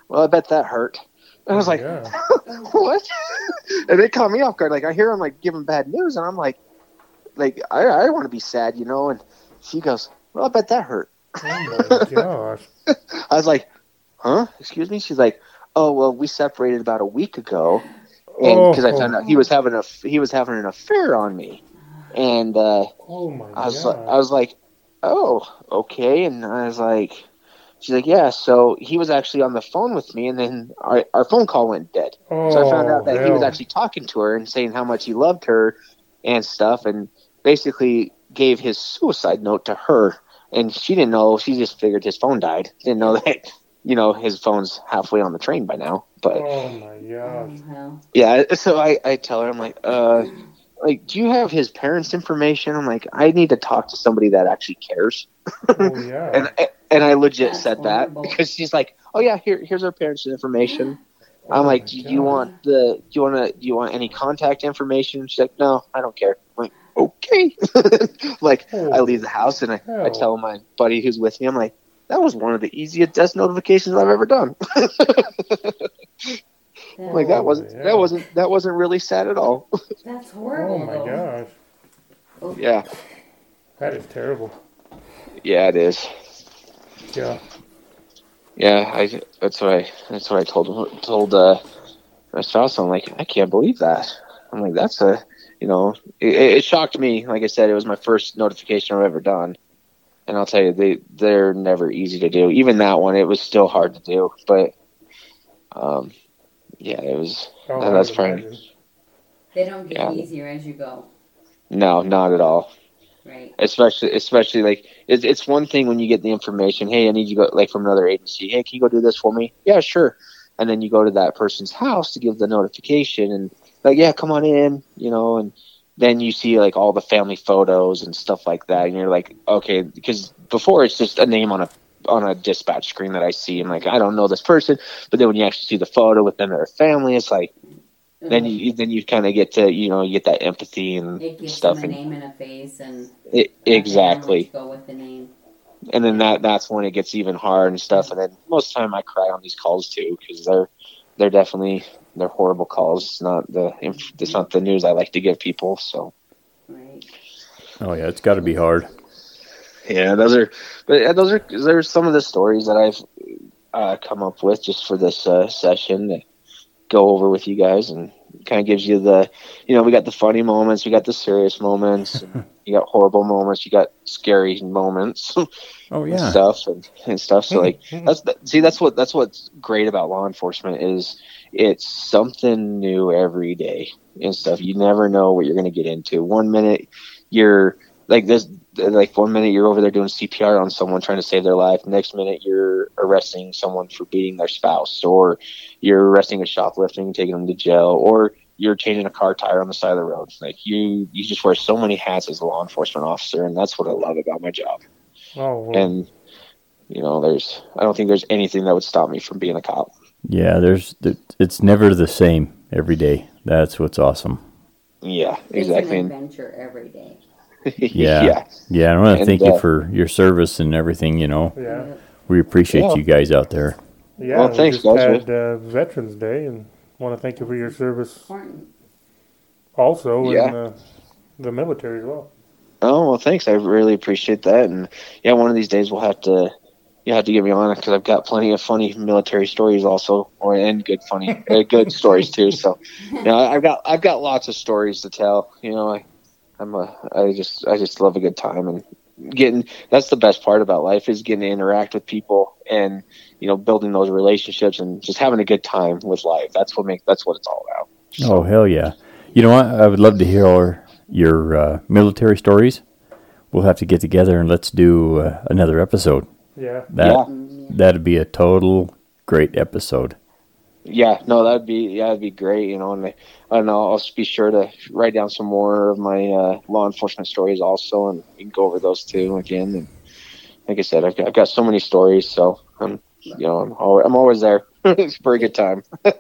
well, I bet that hurt. And I was like, yeah. what? and they caught me off guard. Like I hear him like giving bad news, and I'm like, like I, I want to be sad, you know. And she goes, well, I bet that hurt. Oh my gosh. I was like, huh? Excuse me? She's like, oh well, we separated about a week ago, and because I Oh. found out he was having a he was having an affair on me, and uh, Oh my I was god. like, I was like, oh, okay. And I was like, she's like, yeah. So he was actually on the phone with me, and then our, our phone call went dead. oh, So I found out that he was actually talking to her and saying how much he loved her and stuff, and basically gave his suicide note to her. And she didn't know. She just figured his phone died. Didn't know that, you know, his phone's halfway on the train by now. But Oh my gosh. Oh, yeah, so I, I tell her, I'm like, uh, like, do you have his parents' information? I'm like, I need to talk to somebody that actually cares. Oh yeah. And and I legit That's said that because she's like, oh yeah, here here's our parents' information. Oh I'm like, my do you want the do you want to do you want any contact information? She's like, no, I don't care. I'm like, okay. like I leave the house and I, I tell my buddy who's with me, I'm like, that was one of the easiest death notifications I've ever done. I'm like that Oh, wasn't yeah. that wasn't that wasn't really sad at all. That's horrible. Oh my though. gosh. yeah, That is terrible. yeah, it is. Yeah. Yeah, I that's what I that's what I told told uh, my spouse. I'm like, I can't believe that. I'm like, that's a you know, it, it shocked me. Like I said, it was my first notification I've ever done, and I'll tell you, they they're never easy to do. Even that one, it was still hard to do, but um, yeah, it was. Oh, that's would fine. They don't get Yeah. easier as you go, No, not at all. right? especially especially like it's, it's one thing when you get the information hey i need you to go like from another agency hey can you go do this for me yeah sure and then you go to that person's house to give the notification and like yeah come on in you know and then you see like all the family photos and stuff like that and you're like okay because before it's just a name on a on a dispatch screen that i see and like i don't know this person but then when you actually see the photo with them and their family it's like then you then you kind of get to you know you get that empathy and it gives stuff them a and name and a face and it, exactly go with the name. and then that that's when it gets even hard and stuff. And then most of the time I cry on these calls too because they're they're definitely they're horrible calls. It's not the it's not the news I like to give people. So Right. Oh yeah, it's got to be hard. yeah, those are but yeah, those are there's some of the stories that I've uh, come up with just for this uh, session to go over with you guys and kind of gives you the you know we got the funny moments, we got the serious moments, and you got horrible moments, you got scary moments. Oh and yeah. stuff and, and stuff. So like that's that, see that's what that's what's great about law enforcement is it's something new every day and stuff. You never know what you're going to get into. One minute you're like this like one minute you're over there doing CPR on someone trying to save their life. Next minute you're arresting someone for beating their spouse or you're arresting a shoplifting and taking them to jail or you're changing a car tire on the side of the road. Like you you just wear so many hats as a law enforcement officer and that's what I love about my job Oh, well, and you know there's i don't think there's anything that would stop me from being a cop Yeah, there's it's never the same every day. That's what's awesome. yeah It's exactly an adventure every day. Yeah. yeah Yeah, I want to thank uh, you for your service and everything. You know, yeah. we appreciate Yeah. you guys out there. Yeah. Well, we thanks, just guys. had uh, Veterans Day and want to thank you for your service also Yeah. in uh, the military as well. Oh well, thanks. I really appreciate that. And yeah, one of these days we'll have to you have to get me on it because I've got plenty of funny military stories also, or and good funny, uh, good stories too. So, you know, I've got I've got lots of stories to tell. You know, I I'm a I just I just love a good time and getting that's the best part about life is getting to interact with people and you know building those relationships and just having a good time with life. That's what make that's what it's all about. Oh hell yeah! You know what? I would love to hear all your uh, military stories. We'll have to get together and let's do uh, another episode. Yeah. That Yeah. that'd be a total great episode. Yeah, no, that'd be yeah, that'd be great. You know, and I, I don't know. I'll just be sure to write down some more of my uh, law enforcement stories also, and we can go over those too again. And like I said, I've got, I've got so many stories, so I'm you know I'm always, I'm always there it's a pretty good time.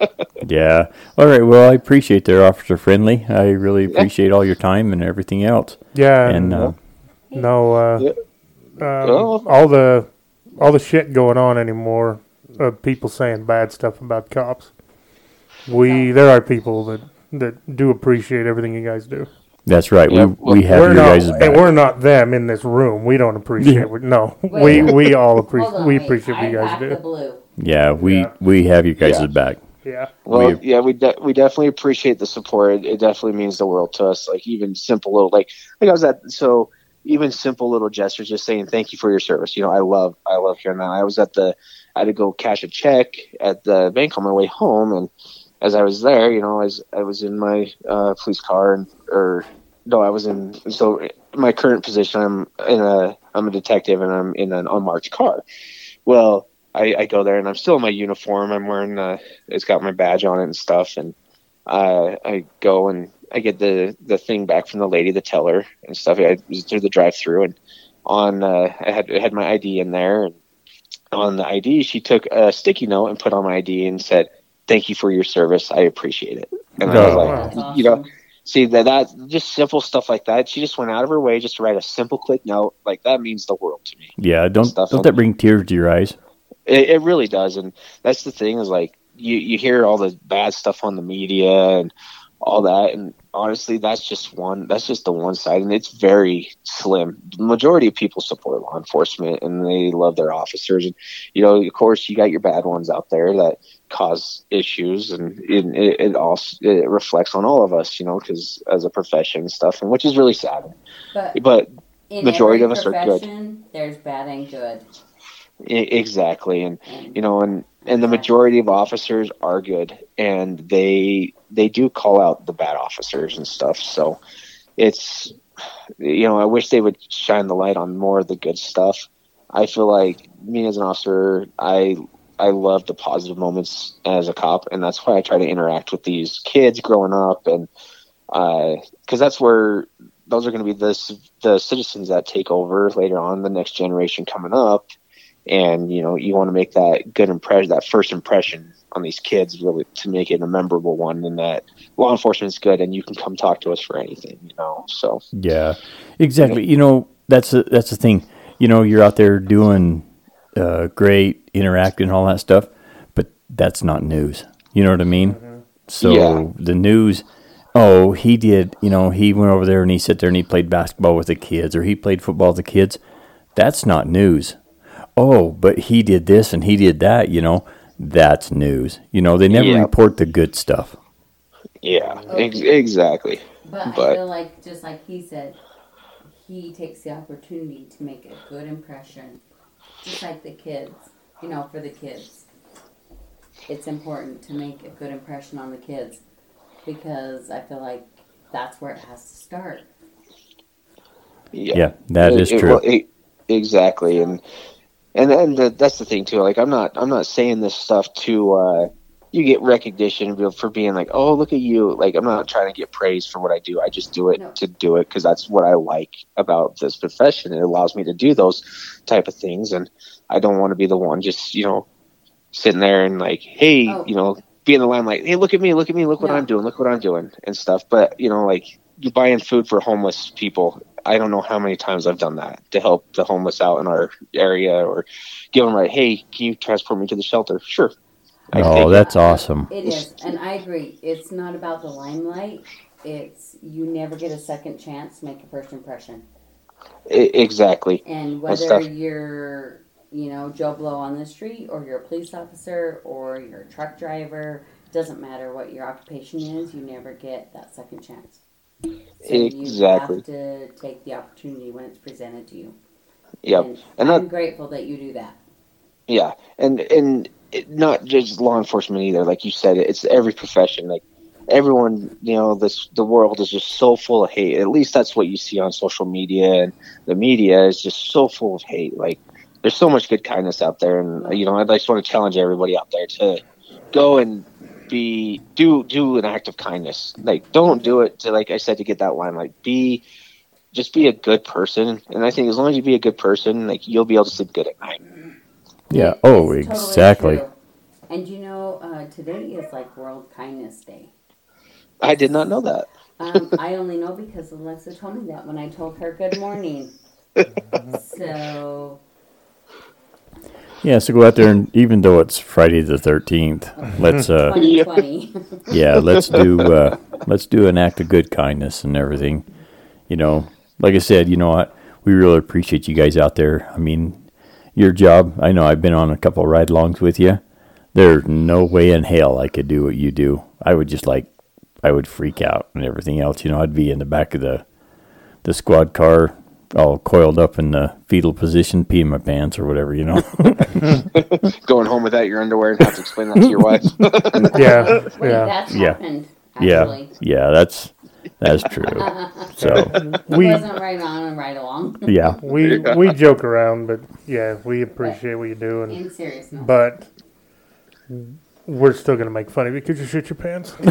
Yeah. All right. Well, I appreciate their Officer Friendly. I really appreciate all your time and everything else. Yeah. And uh, no, uh, Yeah. um, Well- all the all the shit going on anymore of people saying bad stuff about cops. We there are people that that do appreciate everything you guys do. that's right. Yeah, we we have we're your not, guys' and we're not them in this room. We don't appreciate. Yeah. what- No, Wait. we we all appreciate. on, We wait. appreciate what you guys do. Yeah, we Yeah. we have you guys' Yeah. back. Yeah, Well, We- yeah, we de- we definitely appreciate the support. It, it definitely means the world to us. Like even simple little like like I was at so even simple little gestures, just saying thank you for your service. You know, I love I love hearing that. I was at the I had to go cash a check at the bank on my way home, and as I was there, you know, as I was in my uh, police car and or no, I was in so my current position. I'm in a I'm a detective and I'm in an unmarked car. Well, I, I go there and I'm still in my uniform. I'm wearing uh, it's got my badge on it and stuff. And I go and I get the the thing back from the lady, the teller and stuff. I was through the drive through and on uh, I had I had my ID in there and on the ID she took a sticky note and put on my ID and said, "Thank you for your service. I appreciate it." And I was Oh, like, you know, see that that just simple stuff like that. She just went out of her way just to write a simple quick note. Like that means the world to me. Yeah, don't Stuff don't on- that bring tears to your eyes? It, it really does, and that's the thing is like you you hear all the bad stuff on the media and all that, and honestly, that's just one. That's just the one side, and it's very slim. The majority of people support law enforcement, and they love their officers. And you know, of course, you got your bad ones out there that cause issues, and it, it, it also it reflects on all of us, you know, because as a profession and stuff, and which is really sad. But But majority of us are good. There's bad and good. Exactly, and you know, and and the majority of officers are good, and they they do call out the bad officers and stuff. So it's you know, I wish they would shine the light on more of the good stuff. I feel like me as an officer, I I love the positive moments as a cop, and that's why I try to interact with these kids growing up, and uh, because that's where those are going to be the the citizens that take over later on, the next generation coming up, and you know you want to make that good impression, that first impression on these kids, really to make it a memorable one, and that law enforcement is good, and you can come talk to us for anything, you know. So Yeah, exactly. You know, that's a, that's the thing. You know, you're out there doing uh, great, interacting, and all that stuff, but that's not news. You know what I mean? So Yeah. the news. Oh, he did. You know, he went over there and he sat there and he played basketball with the kids, or he played football with the kids. That's not news. Oh, but he did this and he did that. You know, that's news. You know, they never Yeah. report the good stuff. yeah, ex- exactly. But, I feel like, just like he said, he takes the opportunity to make a good impression, just like the kids. You know, for the kids, it's important to make a good impression on the kids because I feel like that's where it has to start. Yeah, Yeah, that is It- it- true. well, it- exactly, and and and the, that's the thing too. Like I'm not I'm not saying this stuff to uh, you get recognition for being like, oh look at you. Like I'm not trying to get praise for what I do. I just do it No. to do it because that's what I like about this profession. It allows me to do those type of things, and I don't want to be the one just you know sitting there and like, hey, Oh. you know, be in the limelight. Hey, look at me, look at me, look what No. I'm doing, look what I'm doing, and stuff. But you know, like you're buying food for homeless people. I don't know how many times I've done that to help the homeless out in our area, or give them like, hey, can you transport me to the shelter? Sure. I Oh, take it. that's awesome. It is, and I agree. It's not about the limelight. It's you never get a second chance to make a first impression. I- exactly. And whether stuff. you're, you know, Joe Blow on the street or you're a police officer or you're a truck driver, doesn't matter what your occupation is, you never get that second chance. So Exactly. you have to take the opportunity when it's presented to you. Yep. And, And I'm that- grateful that you do that. Yeah, and and it, not just law enforcement either. Like you said, it's every profession. Like everyone, you know, this the world is just so full of hate. At least that's what you see on social media, and the media is just so full of hate. Like there's so much good kindness out there, and you know, I just want to challenge everybody out there to go and be do do an act of kindness. Like don't do it to like I said to get that limelight. Be just be a good person, and I think as long as you be a good person, like you'll be able to sleep good at night. Yeah. Oh, totally exactly. true. And you know, uh, today is like World Kindness Day. I did not know that. Um, I only know because Alexa told me that when I told her good morning. so Yeah. So go out there and even though it's Friday the thirteenth, let's uh yeah let's do uh let's do an act of good kindness and everything. You know, like I said, you know what? We really appreciate you guys out there. I mean, your job. I know I've been on a couple ride-alongs with you. There's no way in hell I could do what you do. I would just like, I would freak out and everything else. You know, I'd be in the back of the the squad car, all coiled up in the fetal position, peeing my pants or whatever. You know. going home without your underwear and have to explain that to your wife. Yeah, Wait, yeah. that's Yeah. happened. yeah, yeah. That's that's true. So It We wasn't right on and right along. yeah, we we joke around, but yeah, we appreciate what you do, and In serious but we're still gonna make fun of you because you shit your pants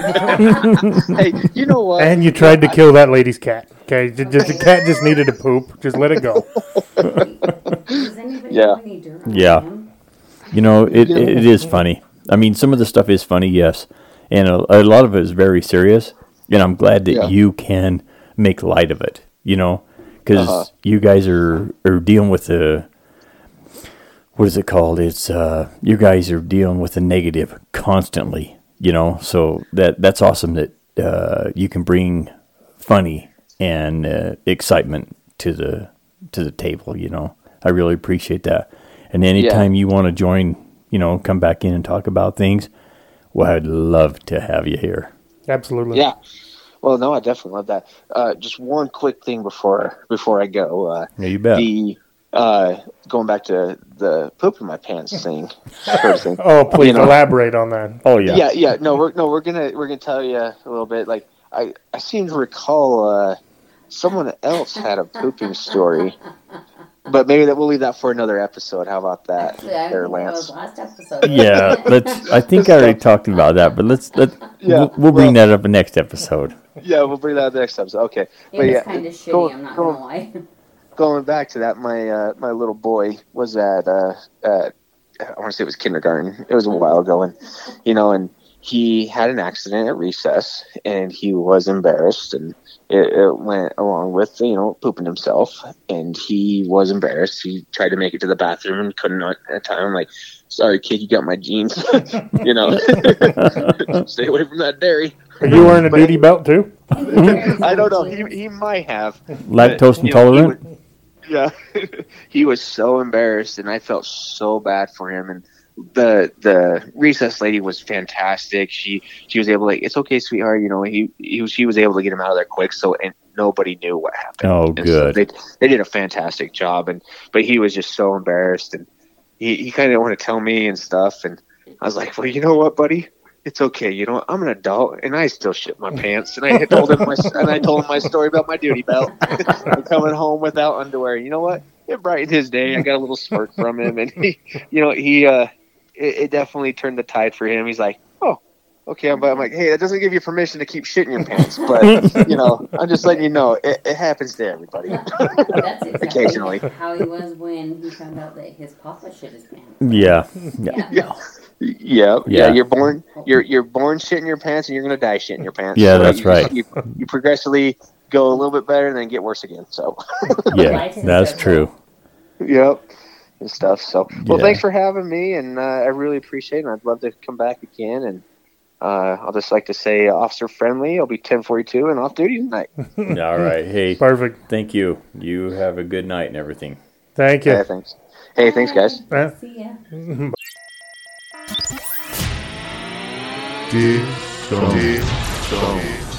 hey, you know what? and you tried to kill that lady's cat. Okay, J- just the cat just needed to poop. Just let it go. Does Yeah. have any Yeah. you know it, it, it is funny. I mean, some of the stuff is funny, yes, and a, a lot of it is very serious. And I'm glad that Yeah. you can make light of it. You know, because Uh-huh. you guys are are dealing with the what is it called? It's uh, you guys are dealing with the negative constantly. You know, so that that's awesome that uh, you can bring funny and uh, excitement to the to the table. You know, I really appreciate that. And anytime you want to join, you know, come back in and talk about things, well, I'd love to have you here. Absolutely. yeah. Well, no, I definitely love that. Uh, just one quick thing before before I go. Uh, Yeah, you bet. the uh, going back to the poop in my pants thing. sort of thing. Oh, please You know- elaborate on that. oh yeah. yeah, yeah. No, we're no, we're gonna we're gonna tell you a little bit. Like I, I seem to recall uh, someone else had a pooping story, but maybe that we'll leave that for another episode. How about that, Actually, there, think that was Lance? last episode. Yeah, let's. I think I already talked about that, but let's let Yeah, we'll, we'll bring well- that up in next episode. Yeah, we'll bring that up next episode. Okay, It but yeah, kind of shitty. go- I'm not go- gonna lie. going back to that, my uh, my little boy was at uh, at I want to say it was kindergarten. It was a while ago, and you know, and he had an accident at recess, and he was embarrassed, and it, it went along with you know pooping himself, and he was embarrassed. He tried to make it to the bathroom and couldn't at the time. I'm like, sorry, kid, you got my jeans. you know, stay away from that dairy. Are you wearing a duty belt too? I don't know. He he might have. Lactose You know, intolerant. Was- yeah, he was so embarrassed, and I felt so bad for him. And the the recess lady was fantastic. She she was able to. It's okay, sweetheart. You know, he, he she was able to get him out of there quick. So and nobody knew what happened. Oh, And so good. they they did a fantastic job. And but he was just so embarrassed, and he he kind of didn't want to tell me and stuff. And I was like, well, you know what, buddy. It's okay, you know. I'm an adult, and I still shit my pants. And I had told him my and I told him my story about my duty belt. I'm coming home without underwear. You know what? It brightened his day. I got a little smirk from him, and he, you know, he, uh, it, it definitely turned the tide for him. He's like, oh, okay. I'm, I'm like, hey, that doesn't give you permission to keep shitting your pants, but you know, I'm just letting you know it, it happens to everybody. That's exactly Occasionally. how he was when he found out that his papa shit his pants. Yeah. yeah. Yeah. Yeah, yeah, Yeah. You're born, you're you're born shitting your pants, and you're gonna die shit in your pants. Yeah, So that's you- right. You, you progressively go a little bit better, and then get worse again. So. Yeah, that's true. Yep. And stuff. So, well, Yeah. thanks for having me, and uh, I really appreciate it. And I'd love to come back again and uh, I'll just like to say, officer friendly. I'll be 1042 and off duty tonight. All right. Hey, Perfect. thank you. You have a good night and everything. Thank you. Yeah, thanks. Hey, thanks, guys. Eh? See ya. Dig Dong. Dig Dong.